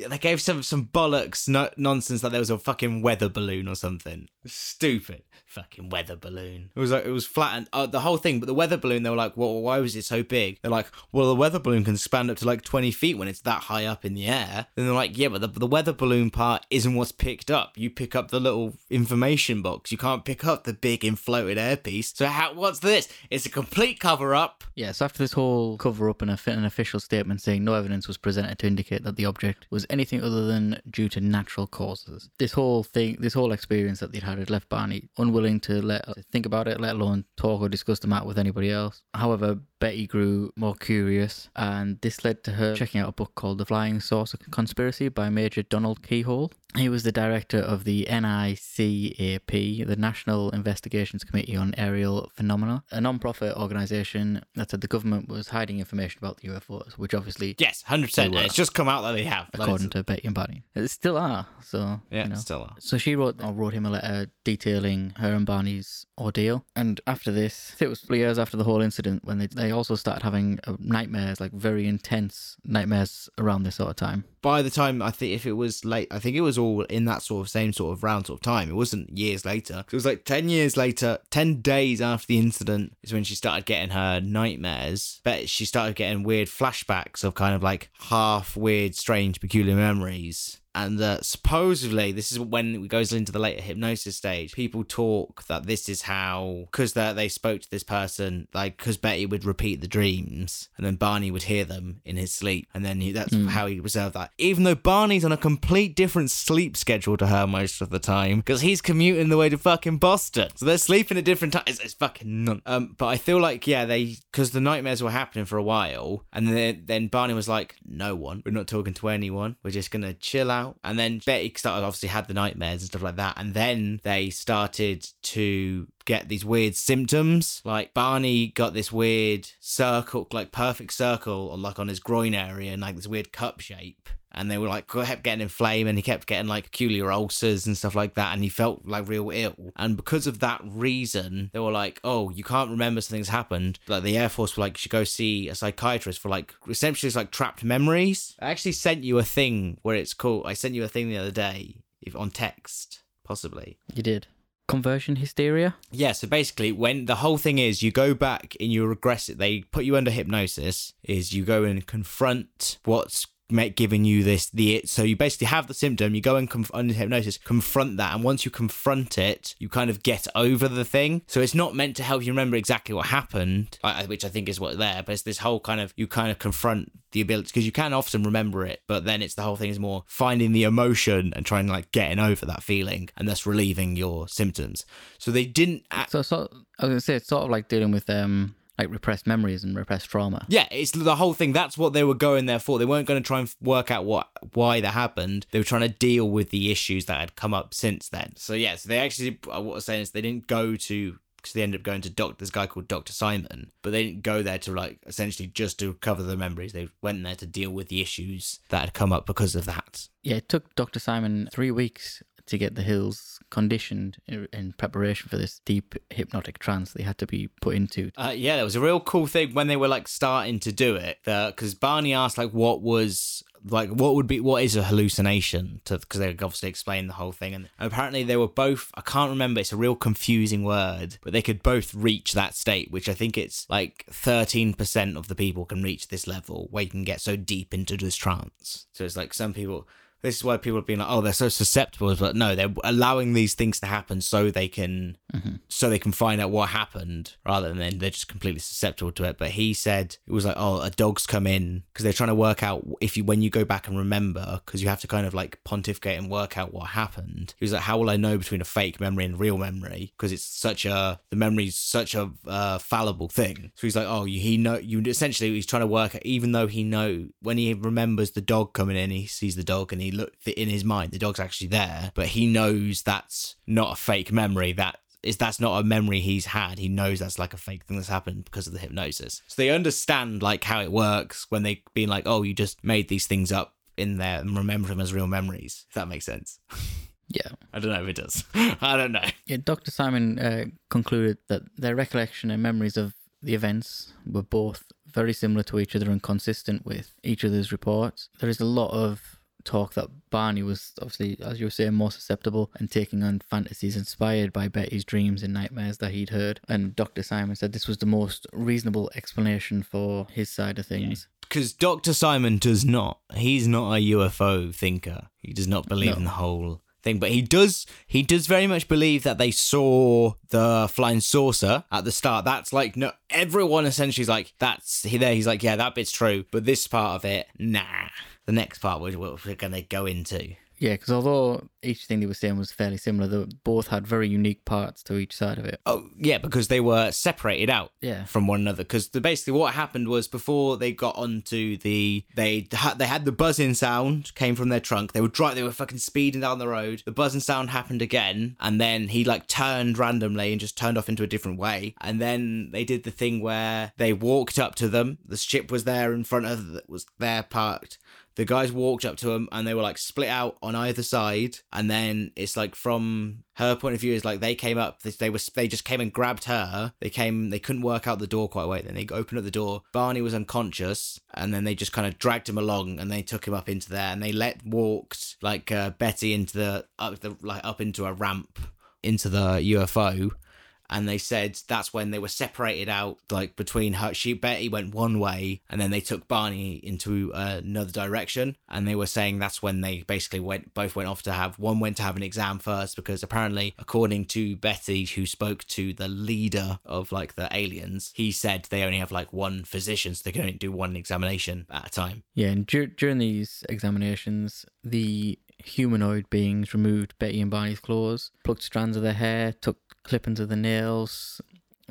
Speaker 2: they gave some some bollocks no- nonsense that there was a fucking weather balloon or something. Stupid fucking weather balloon. It was like it was flattened uh, the whole thing, but the weather balloon they were like, well, why was it so big? They're like, well, the weather balloon can span up to like twenty feet when it's that high up in the air. Then they're like, yeah, but the, the weather balloon part isn't what's picked up. You pick up the little information box. You can't pick up the big inflated airpiece. So how? What's this? It's a complete cover up.
Speaker 1: Yeah, so after this whole cover up and a, an official statement saying no evidence was presented to indicate that the object was anything other than due to natural causes. This whole thing, this whole experience that they'd had had left Barney unwilling to let think about it, let alone talk or discuss the matter with anybody else. However, Betty grew more curious, and this led to her checking out a book called The Flying Saucer Conspiracy by Major Donald Keyhoe. He was the director of the NICAP, the National Investigations Committee on Aerial Phenomena, a non-profit organisation that said the government was hiding information about the UFOs, which obviously,
Speaker 2: Yes, hundred percent. It's just come out that they have.
Speaker 1: according to Betty and Barney, it still are. So
Speaker 2: yeah,
Speaker 1: you know.
Speaker 2: still are.
Speaker 1: So she wrote or wrote him a letter detailing her and Barney's ordeal. And after this, it was three years after the whole incident when they, they also started having uh, nightmares, like very intense nightmares around this sort of time.
Speaker 2: By the time I think if it was late, I think it was all in that sort of same sort of round sort of time. It wasn't years later. It was like ten years later, ten days after the incident is when she started getting her nightmares. But she started getting weird flashbacks of kind of like half weird, strange, peculiar memories and supposedly this is when it goes into the later hypnosis stage people talk that this is how because they spoke to this person like because betty would repeat the dreams and then barney would hear them in his sleep and then he, that's how he reserved that. Even though barney's on a complete different sleep schedule to her most of the time because he's commuting the way to fucking boston. So they're sleeping at different times it's, it's fucking none um but i feel like yeah they because the nightmares were happening for a while and then then barney was like no one we're not talking to anyone we're just gonna chill out and then Betty started obviously had the nightmares and stuff like that. And then they started to get these weird symptoms. Like Barney got this weird circle, like perfect circle, like on his groin area, and like this weird cup shape. And they were like kept getting inflamed, and he kept getting like peculiar ulcers and stuff like that, and he felt like real ill. And because of that reason, they were like, "Oh, you can't remember something's happened." Like the Air Force were like, "You should go see a psychiatrist for like essentially it's like trapped memories." I actually sent you a thing where it's called. I sent you a thing the other day, if on text, possibly.
Speaker 1: You did. Conversion hysteria?
Speaker 2: Yeah, so basically, when the whole thing is you go back and you regress it, they put you under hypnosis, is you go and confront what's make giving you this the it. so you basically have the symptom you go and conf- under hypnosis confront that and once you confront it you kind of get over the thing so it's not meant to help you remember exactly what happened which i think is what there but it's this whole kind of you kind of confront the ability because you can often remember it but then it's the whole thing is more finding the emotion and trying like getting over that feeling and thus relieving your symptoms so they didn't act-
Speaker 1: So, so I was gonna say it's sort of like dealing with um like repressed memories and repressed trauma.
Speaker 2: Yeah, it's the whole thing. That's what they were going there for. They weren't going to try and work out what why that happened. They were trying to deal with the issues that had come up since then. So yeah, so they actually uh, what I'm saying is they didn't go to because they ended up going to doc this guy called Dr. Simon, but they didn't go there to like essentially just to cover the memories. They went there to deal with the issues that had come up because of that.
Speaker 1: Yeah, it took Dr. Simon three weeks to get the Hills conditioned in, preparation for this deep hypnotic trance they had to be put into.
Speaker 2: Uh, yeah, that was a real cool thing when they were like starting to do it. Because Barney asked like, what was like, what would be, what is a hallucination? To because they obviously explained the whole thing, and apparently they were both. I can't remember. It's a real confusing word, but they could both reach that state, which I think it's like thirteen percent of the people can reach this level where you can get so deep into this trance. So it's like some people this is why people have been like, oh, they're so susceptible, but no, they're allowing these things to happen so they can,
Speaker 1: Mm-hmm.
Speaker 2: so they can find out what happened, rather than they're just completely susceptible to it. But he said it was like, oh, a dog's come in because they're trying to work out if you when you go back and remember, because you have to kind of like pontificate and work out what happened. He was like, how will I know between a fake memory and real memory? Because it's such a the memory's such a uh, fallible thing. So he's like, oh, you, he know you essentially he's trying to work out, even though he know when he remembers the dog coming in, he sees the dog and he look in his mind the dog's actually there, but he knows that's not a fake memory. That is that's not a memory he's had. He knows that's like a fake thing that's happened because of the hypnosis. So they understand like how it works when they been like, oh, you just made these things up in there and remember them as real memories. If that makes sense. [laughs]
Speaker 1: Yeah.
Speaker 2: I don't know if it does. [laughs] I don't know.
Speaker 1: Yeah, Dr. Simon uh, concluded that their recollection and memories of the events were both very similar to each other and consistent with each other's reports. There is a lot of talk that Barney was obviously, as you were saying, more susceptible and taking on fantasies inspired by Betty's dreams and nightmares that he'd heard. And Dr. Simon said this was the most reasonable explanation for his side of things.
Speaker 2: Because Dr. Simon does not. He's not a UFO thinker. He does not believe
Speaker 1: No.
Speaker 2: in the whole thing, but he does. He does very much believe that they saw the flying saucer at the start. That's like no. Everyone essentially is like that's he there. He's like yeah, that bit's true, but this part of it, nah. The next part we're, we're gonna go into.
Speaker 1: Yeah, because although each thing they were saying was fairly similar, they both had very unique parts to each side of it.
Speaker 2: Oh yeah, because they were separated out.
Speaker 1: Yeah.
Speaker 2: from one another because basically what happened was before they got onto the they had they had the buzzing sound came from their trunk they were dri they were fucking speeding down the road the buzzing sound happened again and then he like turned randomly and just turned off into a different way and then they did the thing where they walked up to them the ship was there in front of was there parked the guys walked up to them and they were like split out on either side and then it's like from her point of view is like they came up they, they were they just came and grabbed her. They came they couldn't work out the door quite right then. They opened up the door. Barney was unconscious and then they just kind of dragged him along and they took him up into there and they let walked like uh, betty into the up the like up into a ramp into the ufo and they said that's when they were separated out like between her she betty went one way and then they took barney into uh, another direction and they were saying that's when they basically went both went off to have one went to have an exam first because apparently according to betty who spoke to the leader of like the aliens he said they only have like one physician so they can only do one examination at a time.
Speaker 1: Yeah, and dur- during these examinations, the humanoid beings removed Betty and Barney's claws, plucked strands of their hair, took clippings of the nails,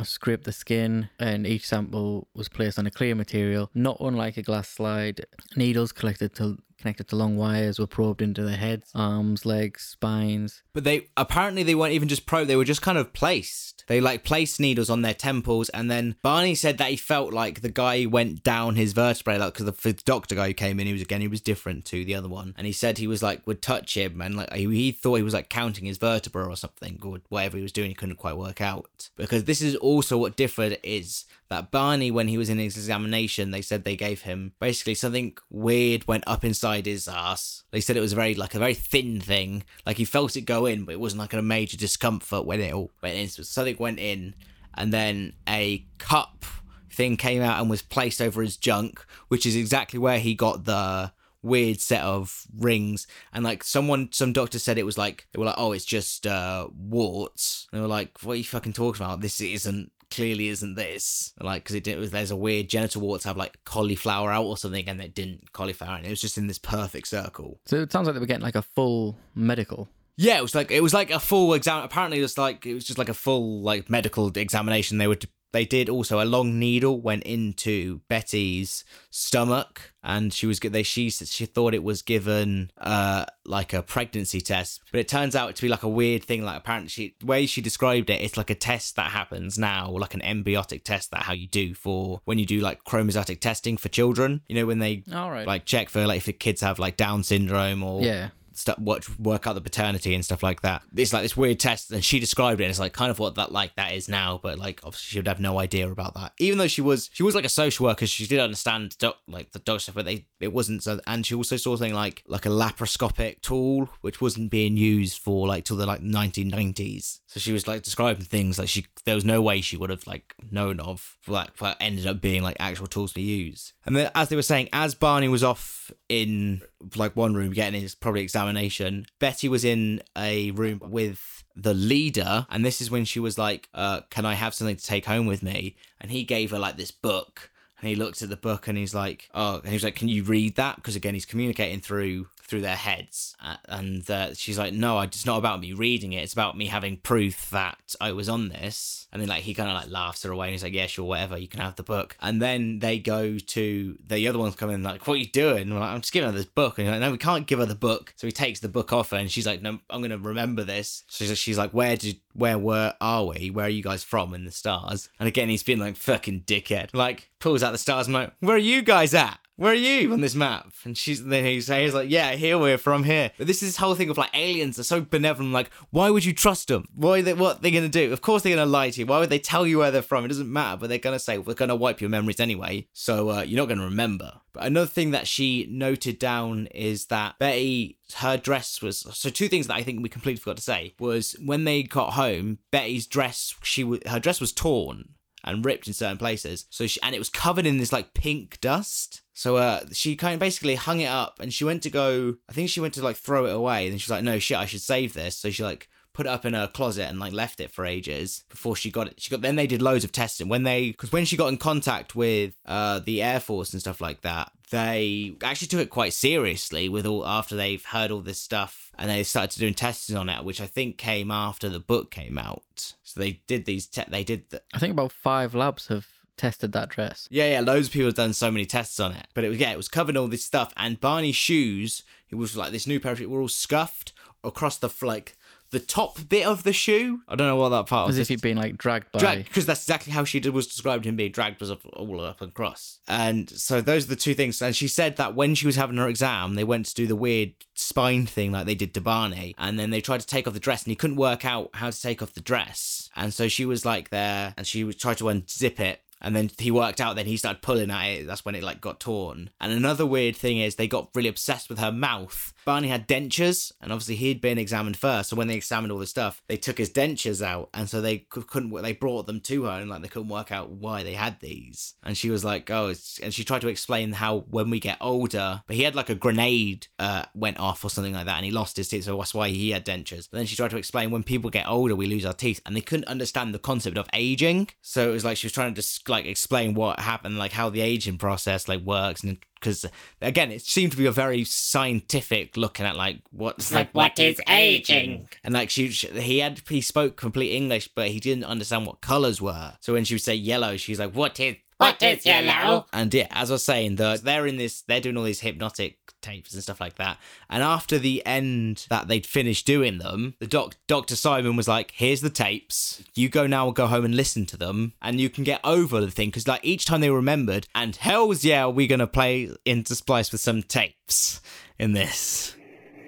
Speaker 1: scraped the skin, and each sample was placed on a clear material, not unlike a glass slide. Needles collected to connected to long wires were probed into their heads, arms, legs, spines.
Speaker 2: But they apparently they weren't even just probed; they were just kind of placed. They like placed needles on their temples, and then Barney said that he felt like the guy went down his vertebrae, like because the, the doctor guy who came in, he was again he was different to the other one, and he said he was like would touch him, and like he, he thought he was like counting his vertebra or something, or whatever he was doing, he couldn't quite work out. Because this is also what differed is that Barney, when he was in his examination, they said they gave him basically something weird went up inside his ass. They said it was very like a very thin thing, like he felt it go in, but it wasn't like a major discomfort when it all went in. So something went in, and then a cup thing came out and was placed over his junk, which is exactly where he got the weird set of rings and like someone some doctor said it was like they were like oh it's just uh warts and they were like what are you fucking talking about this isn't clearly isn't this like because it, did- it was there's a weird genital wart to have like cauliflower out or something and it didn't cauliflower and it was just in this perfect circle
Speaker 1: So it sounds like they were getting like a full medical.
Speaker 2: yeah it was like it was like a full exam apparently it was like it was just like a full like medical examination they would they did also a long needle went into Betty's stomach and she was they she she thought it was given uh like a pregnancy test but it turns out to be like a weird thing like apparently she the way she described it it's like a test that happens now like an amniotic test that how you do for when you do like chromosotic testing for children you know when they
Speaker 1: All right.
Speaker 2: like check for like if the kids have like down syndrome or
Speaker 1: yeah.
Speaker 2: Stuff work, work out the paternity and stuff like that. It's like this weird test and she described it and it's like kind of what that like that is now but like obviously she would have no idea about that. Even though she was she was like a social worker she did understand doc, like the dog stuff but they it wasn't so and she also saw something like like a laparoscopic tool which wasn't being used for like till the like 1990s so she was like describing things like she there was no way she would have like known of like what ended up being like actual tools to use. And then as they were saying as barney was off in like one room getting his probably examination. Betty was in a room with the leader and this is when she was like uh can i have something to take home with me? And he gave her like this book and he looked at the book and he's like oh and he's like can you read that? Because again he's communicating through through their heads uh, and uh, she's like no it's not about me reading it. It's about me having proof that i was on this. And then like he kind of like laughs her away and he's like yeah sure whatever. You can have the book. And then they go to the other ones come in like what are you doing? And like, i'm just giving her this book. And like no we can't give her the book. So he takes the book off her and she's like no i'm gonna remember this. So she's, she's like where did where were are we? Where are you guys from in the stars? And again he's been like fucking dickhead. Like pulls out the stars and like where are you guys at where are you on this map? And she's then he says like, yeah, here we're from here. But this is this whole thing of like aliens are so benevolent. Like, why would you trust them? Why they what they're gonna do? Of course they're gonna lie to you. Why would they tell you where they're from? It doesn't matter. But they're gonna say we're gonna wipe your memories anyway, so uh, you're not gonna remember. But another thing that she noted down is that Betty her dress was so two things that I think we completely forgot to say was when they got home, Betty's dress she her dress was torn and ripped in certain places. So she, and it was covered in this like pink dust. So uh, she kind of basically hung it up, and she went to go. I think she went to like throw it away, and then she's like, "No shit, I should save this." So she like put it up in her closet and like left it for ages before she got it. She got then they did loads of testing when they because when she got in contact with uh the Air Force and stuff like that, they actually took it quite seriously with all after they've heard all this stuff and they started doing testing on it, which I think came after the book came out. So they did these te- they did the,
Speaker 1: I think about five labs have tested that dress.
Speaker 2: yeah, yeah, loads of people have done so many tests on it. But it was yeah, it was covered in all this stuff. And Barney's shoes, it was like this new pair of shoes, were all scuffed across the like the top bit of the shoe. I don't know what that part was.
Speaker 1: As if he'd been like dragged by.
Speaker 2: Dragged, because that's exactly how she did, was described him being dragged was up, all up and across. And so those are the two things. And she said that when she was having her exam, they went to do the weird spine thing like they did to Barney, and then they tried to take off the dress, and he couldn't work out how to take off the dress. And so she was like there, and she was tried to unzip it. And then he worked out, then he started pulling at it. That's when it like got torn. And another weird thing is they got really obsessed with her mouth. Barney had dentures, and obviously he'd been examined first. So when they examined all this stuff, they took his dentures out, and so they couldn't. They brought them to her, and like they couldn't work out why they had these. And she was like, "Oh," and she tried to explain how when we get older, but he had like a grenade uh, went off or something like that, and he lost his teeth, so that's why he had dentures. But then she tried to explain when people get older, we lose our teeth, and they couldn't understand the concept of aging. So it was like she was trying to just like explain what happened, like how the aging process like works, and because again, it seemed to be a very scientific looking at like what's
Speaker 3: Like, what is aging?
Speaker 2: and like she, she- he had he spoke complete English, but he didn't understand what colors were. So when she would say yellow, she's like, "What is?"
Speaker 3: What is yellow?
Speaker 2: And yeah, as I was saying, the, they're in this, they're doing all these hypnotic tapes and stuff like that. And after the end that they'd finished doing them, the doc, Dr. Simon was like, here's the tapes. You go now and go home and listen to them and you can get over the thing. Because like each time they remembered, and hell's yeah, we're going to play into splice with some tapes in this.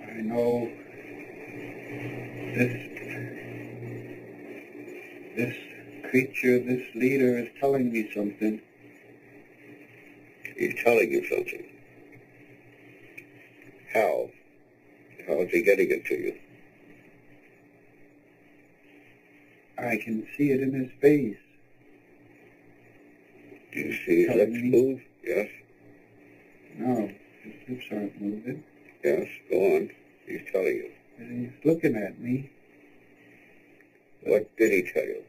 Speaker 4: I know this this creature, this leader is telling me something.
Speaker 5: He's telling you something. How? How is he getting it to you?
Speaker 4: I can see it in his face.
Speaker 5: Do you see his lips
Speaker 4: me?
Speaker 5: move? Yes.
Speaker 4: No, his lips aren't moving.
Speaker 5: Yes. Go on. He's telling you.
Speaker 4: And he's looking at me.
Speaker 5: What did he tell you?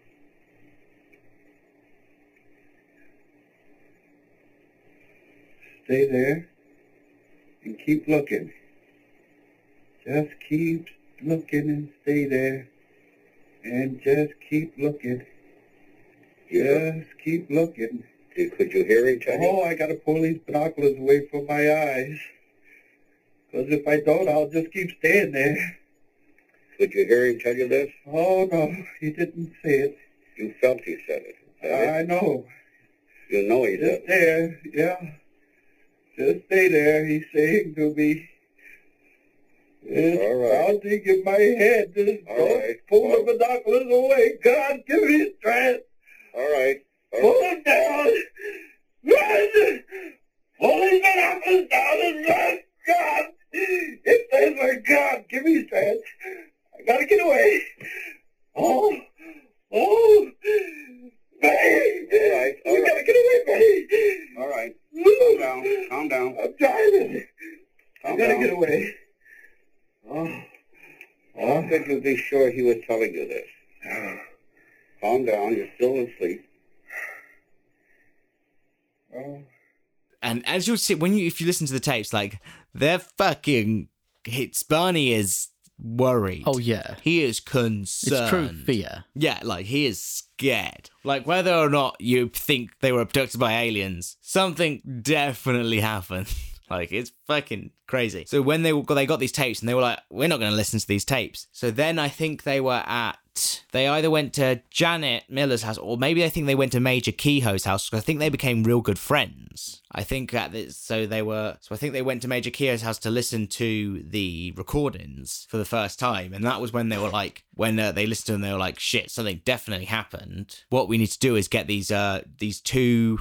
Speaker 4: Stay there and keep looking. Just keep looking and stay there. And just keep looking. Just keep looking.
Speaker 5: could you hear him tell you?
Speaker 4: Oh, I gotta pull these binoculars away from my eyes. Because if I don't, I'll just keep staying there.
Speaker 5: Could you hear him tell you this?
Speaker 4: Oh, no, he didn't say it.
Speaker 5: You felt he said it. Is that it?
Speaker 4: I know.
Speaker 5: You know he
Speaker 4: Just
Speaker 5: said it.
Speaker 4: there, yeah. Just stay there, he's saying to me. It's
Speaker 5: All right.
Speaker 4: pounding in my head. Just
Speaker 5: All
Speaker 4: don't
Speaker 5: right.
Speaker 4: pull
Speaker 5: Well-
Speaker 4: the binoculars away. God, give me strength.
Speaker 5: All right. All
Speaker 4: Pull
Speaker 5: right.
Speaker 4: them down. Run! Pull these binoculars down and run. God, it says my God, give me strength. I gotta get away. Oh, oh, Betty.
Speaker 5: All right, all
Speaker 4: We
Speaker 5: right.
Speaker 4: gotta get away, Betty.
Speaker 5: All right. Calm down. Calm down.
Speaker 4: I'm driving. I
Speaker 5: Calm
Speaker 4: gotta
Speaker 5: down.
Speaker 4: get away. Oh,
Speaker 5: How could you be sure he was telling you this? Calm down. You're still asleep.
Speaker 4: oh.
Speaker 2: And as you'll see, when you, if you listen to the tapes, like, they're fucking, hits, Barney is worried.
Speaker 1: Oh yeah,
Speaker 2: He is concerned.
Speaker 1: it's true fear.
Speaker 2: Yeah, like he is scared. Like whether or not you think they were abducted by aliens, something definitely happened. [laughs] like it's fucking crazy. So when they they got these tapes and they were like, we're not going to listen to these tapes. So then I think they were at They either went to Janet Miller's house, or maybe I think they went to Major Keyhoe's house. 'cause I think they became real good friends. I think at this, so they were. So I think they went to Major Keyhoe's house to listen to the recordings for the first time, and that was when they were like, when uh, they listened to them, they were like, "Shit, something definitely happened. What we need to do is get these uh these two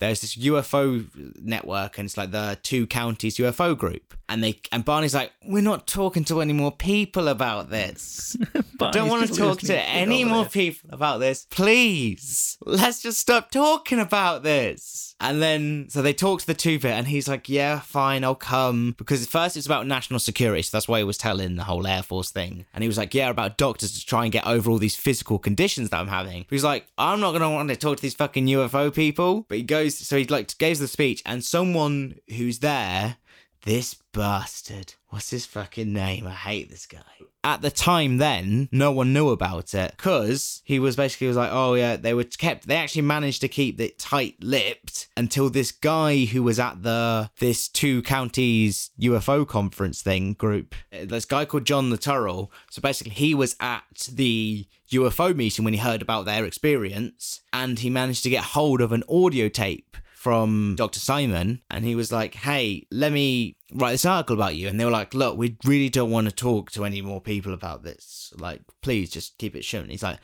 Speaker 2: There's this UFO network, and it's like the two counties UFO group, and they and Barney's like, "We're not talking to any more people about this." [laughs] I don't want to talk to any more people about this. Please, let's just stop talking about this. And then, so they talk to the two bit, and he's like, "Yeah, fine, I'll come." Because at first it's about national security, so that's why he was telling the whole Air Force thing. And he was like, "Yeah, about doctors to try and get over all these physical conditions that I'm having." He's like, "I'm not gonna want to talk to these fucking UFO people." But he goes, so he like gives the speech, and someone who's there this bastard. What's his fucking name? I hate this guy. At the time then, no one knew about it because he was basically was like, oh yeah, they were kept. They actually managed to keep it tight-lipped until this guy who was at the this two counties UFO conference thing group. uh, This guy called John Luttrell. So basically, he was at the UFO meeting when he heard about their experience, and he managed to get hold of an audio tape from Dr. Simon and he was like, Hey, let me write this article about you. And they were like, Look, we really don't want to talk to any more people about this. Like, please just keep it shut. And he's like,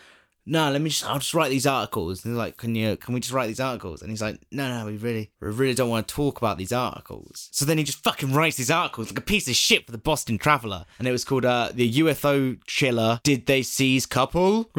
Speaker 2: no, let me just, I'll just write these articles. And they're like, can you, can we just write these articles? And he's like, no, no, we really, we really don't want to talk about these articles. So then he just fucking writes these articles like a piece of shit for the Boston Traveler. And it was called, uh, the UFO Chiller. Did they seize couple?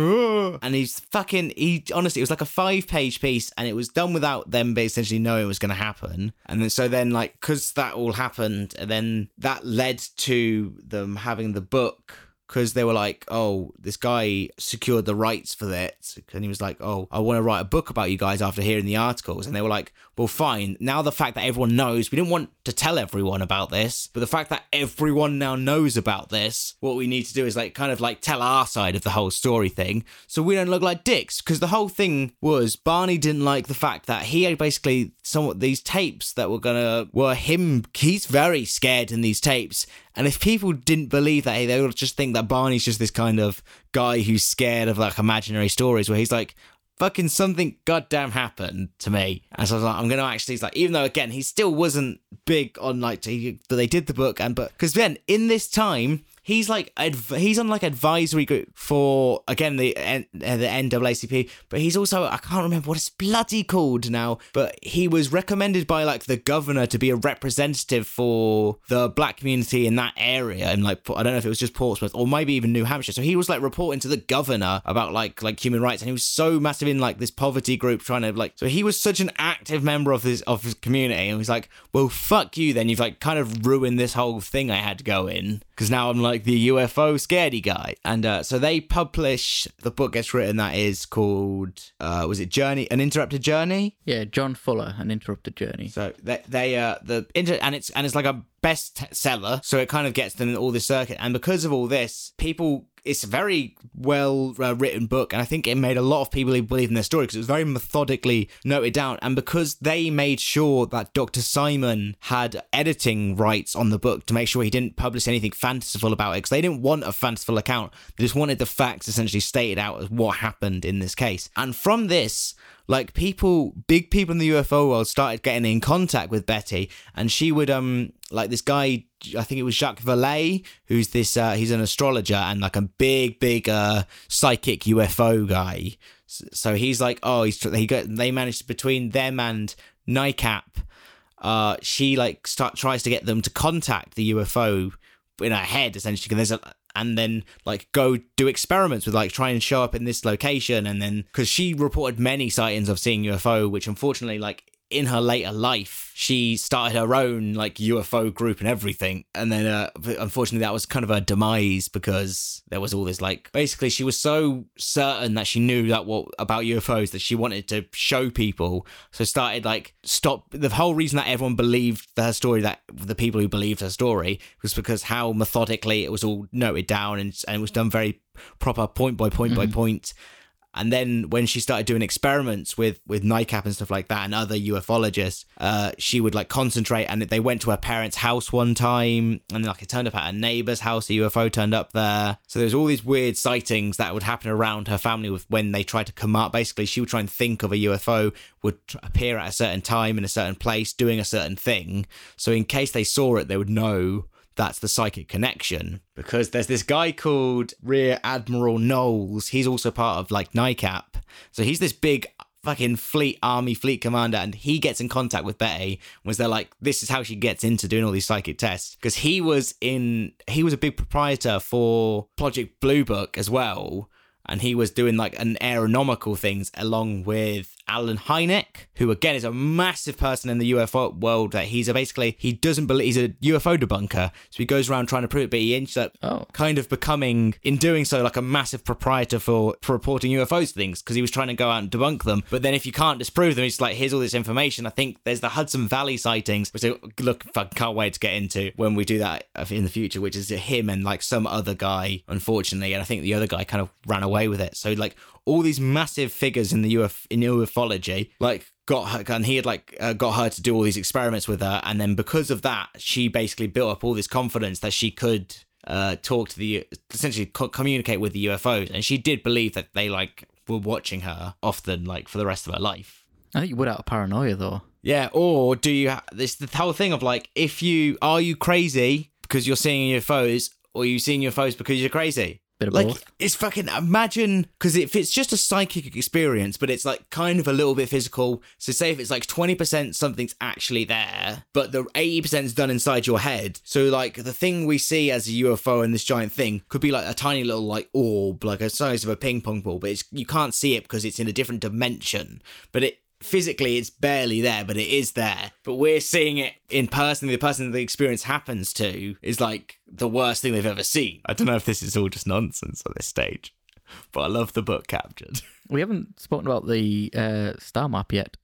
Speaker 2: and he's fucking, he, honestly, it was like a five page piece and it was done without them essentially knowing it was going to happen. And then, so then like, cause that all happened and then that led to them having the book because they were like, oh, this guy secured the rights for that. And he was like, oh, I want to write a book about you guys after hearing the articles. And they were like, well, fine. Now the fact that everyone knows, we didn't want to tell everyone about this, but the fact that everyone now knows about this, what we need to do is like kind of like tell our side of the whole story thing so we don't look like dicks. Because the whole thing was Barney didn't like the fact that he had basically somewhat these tapes that were gonna, were him, he's very scared in these tapes. And if people didn't believe that, they would just think that Barney's just this kind of guy who's scared of like imaginary stories where he's like, fucking something goddamn happened to me. And so I was like, I'm going to actually, like, even though again, he still wasn't big on like, that they did the book and, but, because then in this time, he's like adv- he's on like advisory group for again the uh, the NAACP, but he's also I can't remember what it's bloody called now. But he was recommended by like the governor to be a representative for the black community in that area, and like I don't know if it was just Portsmouth or maybe even New Hampshire. So he was like reporting to the governor about like like human rights, and he was so massive in like this poverty group trying to like. So he was such an active member of his of his community, and he was like, well, fuck you, then you've like kind of ruined this whole thing I had going because now I'm like the UFO scaredy guy. And uh, so they publish the book gets written that is called uh, was it Journey an Interrupted Journey?
Speaker 1: Yeah, John Fuller, An Interrupted Journey.
Speaker 2: So they they uh the inter and it's and it's like a bestseller, so it kind of gets them in all this circuit. And because of all this, people it's a very well uh, written book, and I think it made a lot of people believe in their story because it was very methodically noted down. And because they made sure that Dr. Simon had editing rights on the book to make sure he didn't publish anything fanciful about it, because they didn't want a fanciful account, they just wanted the facts essentially stated out as what happened in this case. And from this, like people big people in the UFO world started getting in contact with Betty and she would um like this guy I think it was Jacques Vallée who's this uh he's an astrologer and like a big big uh psychic UFO guy. So he's like oh he's he got they managed between them and NICAP uh she like start tries to get them to contact the UFO in her head essentially because there's a and then like go do experiments with like try and show up in this location and then because she reported many sightings of seeing UFO which unfortunately like in her later life she started her own like UFO group and everything. And then uh unfortunately that was kind of her demise because there was all this like basically she was so certain that she knew that what about UFOs that she wanted to show people. So started like stop the whole reason that everyone believed her story that the people who believed her story was because how methodically it was all noted down and, and it was done very proper point by point by point And then when she started doing experiments with with NICAP and stuff like that, and other ufologists, uh, she would like concentrate. And they went to her parents' house one time, and like it turned up at her neighbor's house. A UFO turned up there. So there's all these weird sightings that would happen around her family with when they tried to come up. Basically, she would try and think of a UFO would appear at a certain time in a certain place, doing a certain thing. So in case they saw it, they would know that's the psychic connection because there's this guy called Rear Admiral Knowles. He's also part of like NICAP. So he's this big fucking fleet army fleet commander and he gets in contact with Betty was they're like this is how she gets into doing all these psychic tests because he was in he was a big proprietor for Project Blue Book as well and he was doing like an aeronomical things along with Allen Hynek, who again is a massive person in the UFO world. That he's a basically he doesn't believe he's a UFO debunker, so he goes around trying to prove it. But he ends up
Speaker 1: Oh.
Speaker 2: kind of becoming, in doing so, like a massive proprietor for, for reporting UFOs things because he was trying to go out and debunk them. But then if you can't disprove them, it's like here's all this information. I think there's the Hudson Valley sightings, which I look fucking can't wait to get into when we do that uh, in the future, which is him and like some other guy, unfortunately. And I think the other guy kind of ran away with it. So like all these massive figures in the UF in ufology, like got her and he had like uh, got her to do all these experiments with her and then because of that she basically built up all this confidence that she could uh talk to the essentially co- communicate with the UFOs and she did believe that they like were watching her often like for the rest of her life
Speaker 1: I think you would out of paranoia though.
Speaker 2: yeah, or do you? Ha- this the whole thing of like, if you are you crazy because you're seeing UFOs, or are you seeing UFOs because you're crazy?
Speaker 1: Bit of
Speaker 2: Like
Speaker 1: both.
Speaker 2: it's fucking imagine because if it's just a psychic experience, but it's like kind of a little bit physical. So say if it's like twenty percent something's actually there, but the eighty percent is done inside your head. So like the thing we see as a UFO and this giant thing could be like a tiny little like orb, like a size of a ping pong ball, but it's you can't see it because it's in a different dimension. But it physically it's barely there, but it is there. But we're seeing it in person. The person the experience happens to is like the worst thing they've ever seen. I don't know if this is all just nonsense at this stage, but I love the book captured. [laughs]
Speaker 1: We haven't spoken about the uh, star map yet.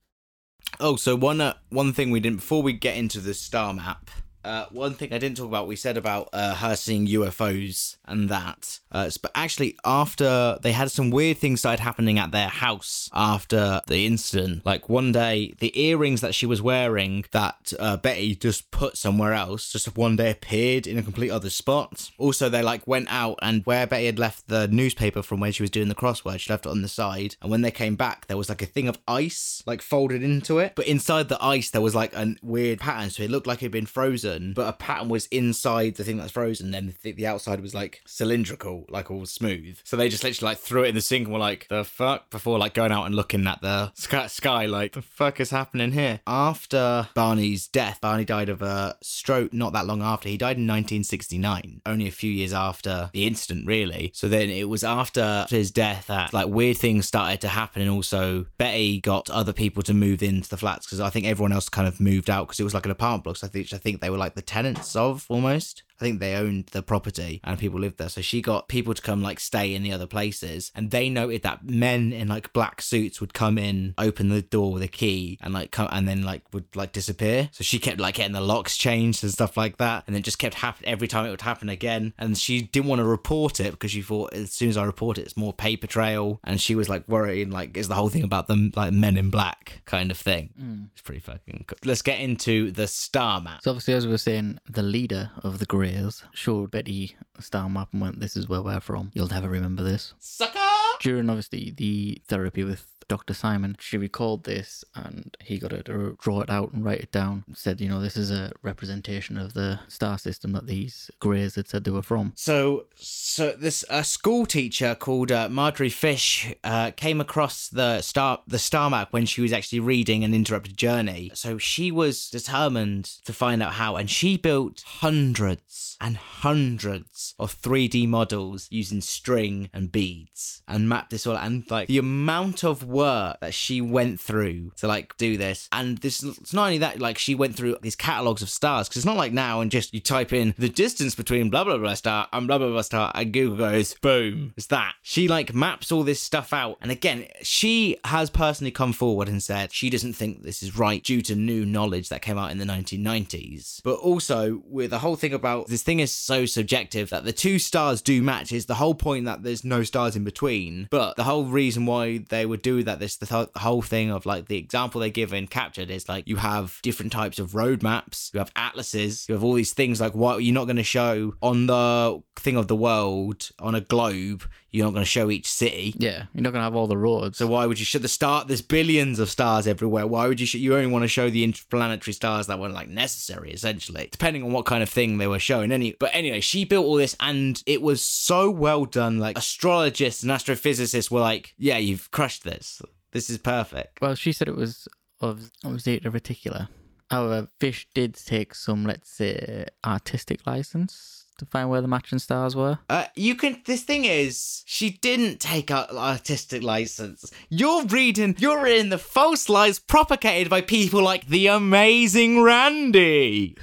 Speaker 2: Oh, so one uh, one thing we didn't before we get into the star map. Uh, one thing I didn't talk about, we said about uh, her seeing UFOs and that. Uh, but actually, after they had some weird things started happening at their house after the incident. Like one day, the earrings that she was wearing that uh, Betty just put somewhere else, just one day appeared in a complete other spot. Also, they like went out and where Betty had left the newspaper from when she was doing the crossword, she left it on the side. And when they came back, there was like a thing of ice like folded into it. But inside the ice, there was like a weird pattern. So it looked like it had been frozen, but a pattern was inside the thing that's frozen. Then the, the outside was like cylindrical, like all smooth. So they just literally like threw it in the sink and were like, the fuck? Before like going out and looking at the sky, sky like, the fuck is happening here? After Barney's death, Barney died of a stroke not that long after. He died in 1969, only a few years after the incident, really. So then it was after his death that like weird things started to happen. And also Betty got other people to move into the flats because I think everyone else kind of moved out because it was like an apartment block. So I think, I think they were like the tenants of almost. I think they owned the property and people lived there. So she got people to come like stay in the other places. And they noted that men in like black suits would come in, open the door with a key and like come and then like would like disappear. So she kept like getting the locks changed and stuff like that. And then just kept happening every time it would happen again. And she didn't want to report it because she thought as soon as I report it, it's more paper trail. And she was like worrying like is the whole thing about them like men in black kind of thing. Mm. It's pretty fucking cool. Let's get into the star map.
Speaker 1: So obviously, as we were saying, the leader of the Greys showed Betty a star map and went, "This is where we're from. You'll never remember this."
Speaker 2: Sucker!
Speaker 1: During obviously the therapy with Dr. Simon, she recalled this and he got her to draw it out and write it down. Said, you know, this is a representation of the star system that these Greys had said they were from.
Speaker 2: So, so this a school teacher called uh, Marjorie Fish uh, came across the star the star map when she was actually reading an interrupted journey. So she was determined to find out how, and she built hundreds and hundreds of 3D models using string and beads, and mapped this all. And like the amount of work work that she went through to like do this. And this it's not only that, like she went through these catalogs of stars because it's not like now and just you type in the distance between blah blah blah star and blah blah blah star and Google goes boom. It's that. She like maps all this stuff out. And again, she has personally come forward and said she doesn't think this is right due to new knowledge that came out in the 1990s. But also with the whole thing about this thing is so subjective that the two stars do match is the whole point that there's no stars in between. But the whole reason why they would do that, this the th- whole thing of like the example they give in Captured is like you have different types of road maps, you have atlases, you have all these things like what you're not going to show on the thing of the world on a globe. You're not going to show each city.
Speaker 1: Yeah, you're not gonna have all the roads.
Speaker 2: So why would you show the star? There's billions of stars everywhere. Why would you? Sh- you only want to show the interplanetary stars that weren't like necessary, essentially, depending on what kind of thing they were showing. Any, but anyway, she built all this, and it was so well done. Like astrologists and astrophysicists were like, "Yeah, you've crushed this. This is perfect."
Speaker 1: Well, she said it was of it was Zeta Reticuli. However, Fish did take some, let's say, artistic license to find where the matching stars were.
Speaker 2: Uh, you can. This thing is, she didn't take artistic license. You're reading. You're in the false lies propagated by people like the amazing Randi.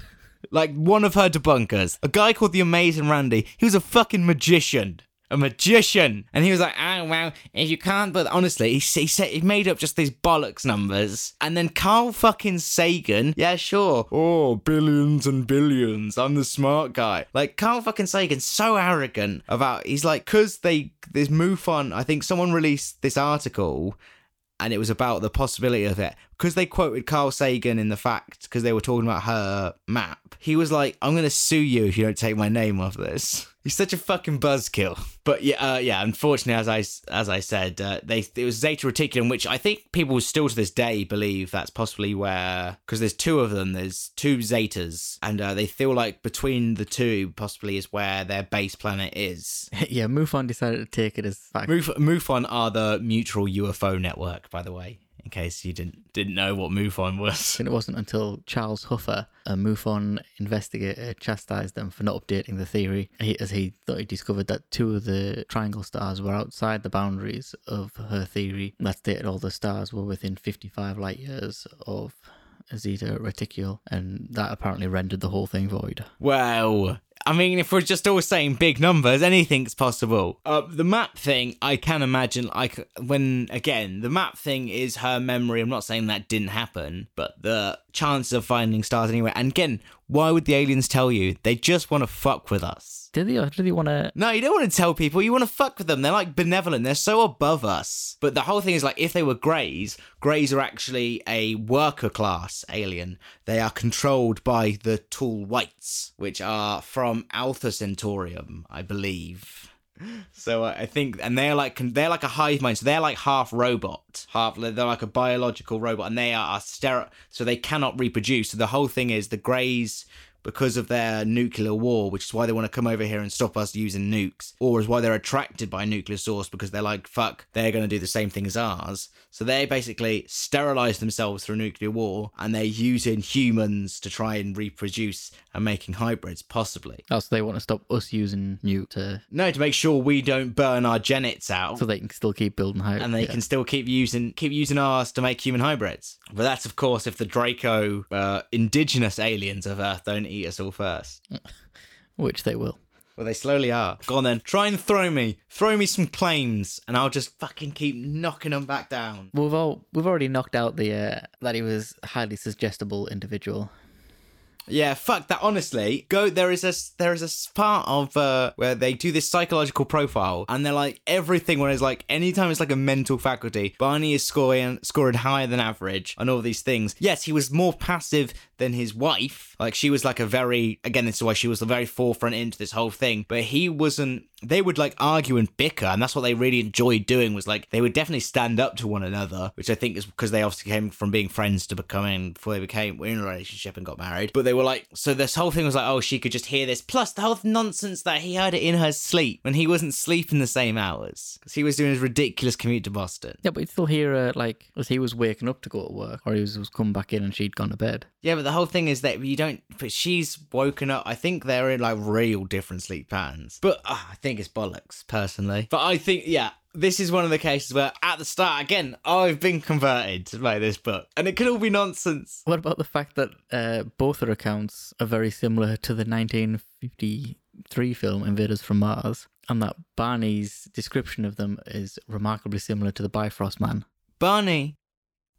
Speaker 2: Like one of her debunkers, a guy called the Amazing Randi. He was a fucking magician. A magician, and he was like, "Oh well, if you can't." But honestly, he, he said he made up just these bollocks numbers, and then Carl fucking Sagan, yeah, sure, oh billions and billions, I'm the smart guy. Like Carl fucking Sagan's so arrogant about. He's like, cause they this MUFON. I think someone released this article and it was about the possibility of it because they quoted Carl Sagan in the fact because they were talking about her map. He was like, "I'm gonna sue you if you don't take my name off this." He's such a fucking buzzkill. But yeah, uh, yeah. Unfortunately, as I as I said, uh, they it was Zeta Reticulum, which I think people still to this day believe that's possibly where because there's two of them. There's two Zetas, and uh, they feel like between the two possibly is where their base planet is. [laughs]
Speaker 1: yeah, MUFON decided to take it as fact.
Speaker 2: Muf- MUFON are the mutual UFO network, by the way, in case you didn't didn't know what MUFON was.
Speaker 1: And it wasn't until Charles Huffer, a MUFON investigator, chastised them for not updating the theory, he, as he thought he discovered that two of the triangle stars were outside the boundaries of her theory. That stated all the stars were within 55 light years of Zeta Reticuli, and that apparently rendered the whole thing void.
Speaker 2: Well, I mean, if we're just all saying big numbers, anything's possible. Uh, the map thing, I can imagine, like, when, again, the map thing is her memory. I'm not saying that didn't happen, but the chances of finding stars anywhere. And again, why would the aliens tell you? They just want to fuck with us.
Speaker 1: Did or did they want to?
Speaker 2: No, you don't want to tell people. You want to fuck with them. They're like benevolent. They're so above us. But the whole thing is like, if they were greys, greys are actually a worker class alien. They are controlled by the tall whites, which are from Alpha Centaurium, I believe. So uh, I think, and they're like they're like a hive mind. So they're like half robot, half they're like a biological robot, and they are, are sterile, so they cannot reproduce. So the whole thing is the Greys, because of their nuclear war, which is why they want to come over here and stop us using nukes, or is why they're attracted by nuclear source because they're like, fuck, they're going to do the same thing as ours. So they basically sterilize themselves through nuclear war, and they're using humans to try and reproduce and making hybrids, possibly.
Speaker 1: Oh, so they want to stop us using nuke to,
Speaker 2: No, to make sure we don't burn our genets out.
Speaker 1: so they can still keep building high.
Speaker 2: and they can still keep using keep using ours to make human hybrids. But that's of course if the Draco uh, indigenous aliens of Earth don't eat us all first. [laughs]
Speaker 1: which they will.
Speaker 2: Well, they slowly are. Go on then, try and throw me, throw me some claims, and I'll just fucking keep knocking them back down.
Speaker 1: We've all we've already knocked out the uh, that he was highly suggestible individual.
Speaker 2: Yeah, fuck that. Honestly, go. There is a there is a part of uh, where they do this psychological profile, and they're like everything. Where it's like anytime it's like a mental faculty, Barney is scoring scoring higher than average on all these things. Yes, he was more passive than his wife. Like she was like a very again. This is why she was the very forefront into this whole thing. But he wasn't. They would like argue and bicker, and that's what they really enjoyed doing. Was like they would definitely stand up to one another, which I think is because they obviously came from being friends to becoming before they became in a relationship and got married. But they were like, so this whole thing was like, oh, she could just hear this. Plus the whole nonsense that he heard it in her sleep when he wasn't sleeping the same hours because he was doing his ridiculous commute to Boston.
Speaker 1: Yeah, but you'd still hear uh, like as he was waking up to go to work, or he was, was come back in and she'd gone to bed.
Speaker 2: Yeah, but the whole thing is that you don't. But she's woken up. I think they're in like real different sleep patterns. But uh, I think it's bollocks, personally. But I think, yeah, this is one of the cases where at the start, again, I've been converted by this book, and it could all be nonsense.
Speaker 1: What about the fact that uh, both their accounts are very similar to the 1953 film Invaders from Mars, and that Barney's description of them is remarkably similar to the Bifrost Man?
Speaker 2: Barney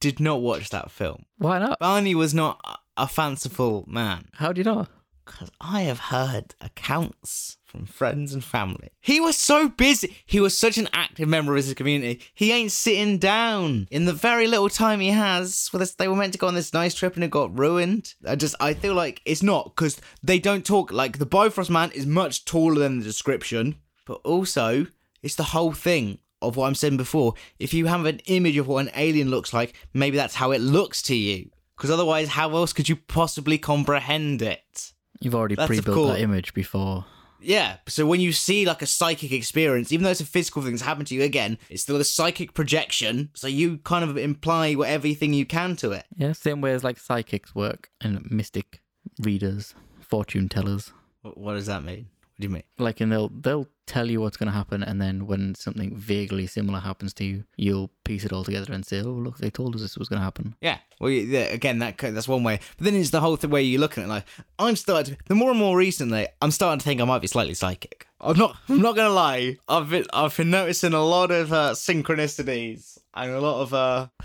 Speaker 2: did not watch that film.
Speaker 1: Why not?
Speaker 2: Barney was not a- a fanciful man.
Speaker 1: How do you know?
Speaker 2: Because I have heard accounts from friends and family. He was so busy. He was such an active member of his community. He ain't sitting down in the very little time he has. For this, they were meant to go on this nice trip and it got ruined. I just, I feel like it's not because they don't talk. Like the Bifrost man is much taller than the description, but also it's the whole thing of what I'm saying before. If you have an image of what an alien looks like, maybe that's how it looks to you. Because otherwise, how else could you possibly comprehend it?
Speaker 1: You've already pre-built
Speaker 2: course-
Speaker 1: that image before.
Speaker 2: Yeah, so when you see like a psychic experience, even though it's a physical thing that's happened to you again, it's still a psychic projection. So you kind of imply whatever thing you can to it.
Speaker 1: Yeah, same way as like psychics work and mystic readers, fortune tellers.
Speaker 2: What, what does that mean? What do you mean?
Speaker 1: Like, and they'll they'll tell you what's going to happen, and then when something vaguely similar happens to you, you'll piece it all together and say, "Oh, look, they told us this was going to happen."
Speaker 2: Yeah, well, yeah, again, that that's one way. But then it's the whole thing where you look at it like I'm starting. To, the more and more recently, I'm starting to think I might be slightly psychic. I'm not. [laughs] I'm not gonna lie. I've been I've been noticing a lot of uh, synchronicities and a lot of uh. [laughs]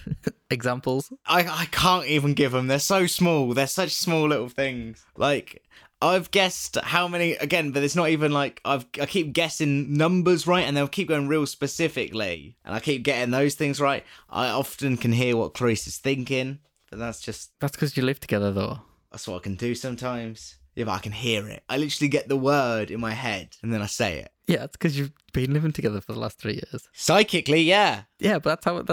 Speaker 1: Examples.
Speaker 2: I I can't even give them. They're so small. They're such small little things. Like I've guessed how many again, but it's not even like I've I keep guessing numbers right, and they'll keep going real specifically, and I keep getting those things right. I often can hear what Clarice is thinking, but that's just
Speaker 1: That's because you live together, though.
Speaker 2: that's what I can do sometimes. Yeah, but I can hear it. I literally get the word in my head, and then I say it
Speaker 1: Yeah, it's because you've been living together for the last three years.
Speaker 2: psychically. Yeah.
Speaker 1: Yeah, but that's how it,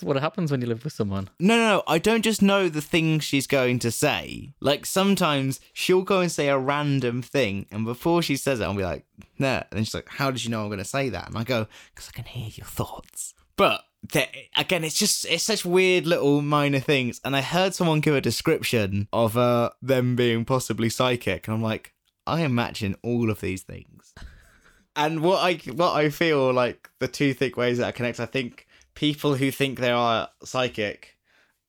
Speaker 1: that's what happens when you live with someone.
Speaker 2: No, no, no. I don't just know the thing she's going to say. Like sometimes she'll go and say a random thing, and before she says it, I'll be like, "Nah." And then she's like, "How did you know I'm going to say that?" And I go, "Because I can hear your thoughts." But there- again, it's just it's such weird little minor things. And I heard someone give a description of uh them being possibly psychic, and I'm like, I am matching all of these things. And what I what I feel like the two thick ways that I connect, I think people who think they are psychic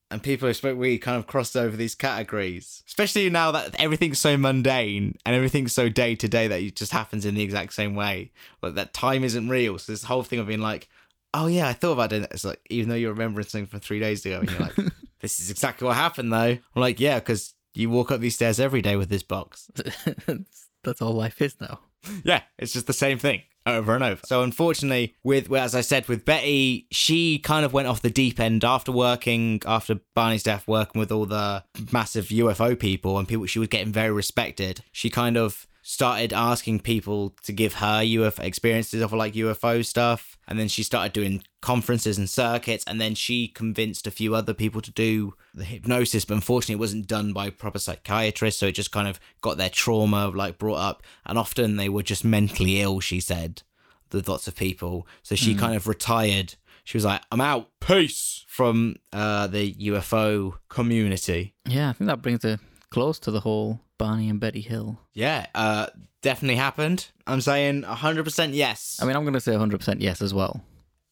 Speaker 2: and people who spoke we kind of crossed over these categories. Especially now that everything's so mundane and everything's so day to day that it just happens in the exact same way. Like that time isn't real. So this whole thing of being like, oh yeah, I thought about it. It's like even though you're remembering something from three days ago, and you're like, [laughs] this is exactly what happened though. I'm like, yeah, because you walk up these stairs every day with this box. [laughs]
Speaker 1: that's all life is now. [laughs]
Speaker 2: Yeah, it's just the same thing over and over. So unfortunately, with as I said, with Betty, she kind of went off the deep end after working after Barney's death, working with all the massive UFO people and people. She was getting very respected. She kind of started asking people to give her UFO experiences of like UFO stuff, and then she started doing conferences and circuits, and then she convinced a few other people to do the hypnosis. But unfortunately, it wasn't done by proper psychiatrists, so it just kind of got their trauma like brought up, and often they were just mentally ill. She said the lots of people, so she kind of retired. She was like, "I'm out, peace," from uh, the UFO community.
Speaker 1: Yeah, I think that brings it close to the whole Barney and Betty Hill.
Speaker 2: Yeah, uh, definitely happened. I'm saying 100% yes.
Speaker 1: I mean, I'm going to say 100% yes as well.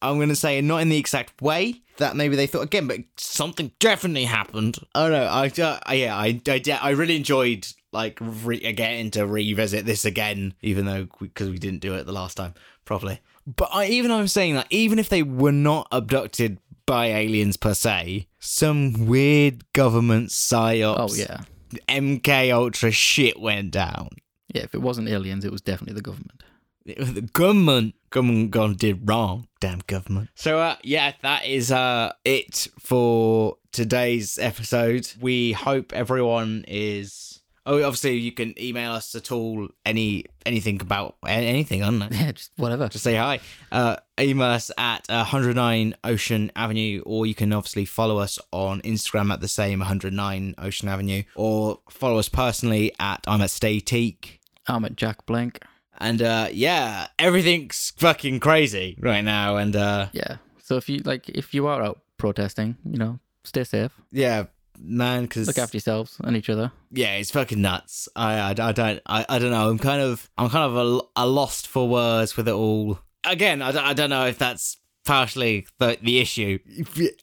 Speaker 2: I'm going to say not in the exact way that maybe they thought again, but something definitely happened. Oh no, I, uh, yeah, I, I, I really enjoyed like re- getting to revisit this again, even though because we, didn't do it the last time properly. But I, even I'm saying that even if they were not abducted by aliens per se, some weird government psyops,
Speaker 1: Oh, yeah.
Speaker 2: MK Ultra shit went down.
Speaker 1: Yeah, if it wasn't aliens, it was definitely the government.
Speaker 2: the government government gone did wrong damn government so uh yeah that is uh it for today's episode we hope everyone is oh obviously you can email us at all any anything about anything i don't [laughs]
Speaker 1: Yeah, just whatever.
Speaker 2: just say hi. Uh, email us at uh, 109 Ocean Avenue, or you can obviously follow us on Instagram at the same 109 Ocean Avenue, or follow us personally at I'm at Stay Teak.
Speaker 1: I'm at Jack Blank.
Speaker 2: And uh, yeah, everything's fucking crazy right now. And uh,
Speaker 1: Yeah. So if you like, if you are out protesting, you know, stay safe.
Speaker 2: yeah, man, because
Speaker 1: Look after yourselves and each other.
Speaker 2: yeah, it's fucking nuts. I I, I don't I, I don't know. I'm kind of I'm kind of a, a lost for words with it all. again, I don't, I don't know if that's partially the the issue.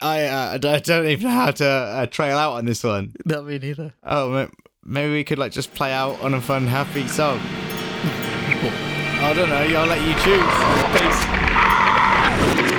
Speaker 2: I uh, I don't- I don't even know how to uh, trail out on this one.
Speaker 1: Not me neither.
Speaker 2: Oh, maybe we could like just play out on a fun, happy song. [laughs] I don't know. I'll let you choose. Peace.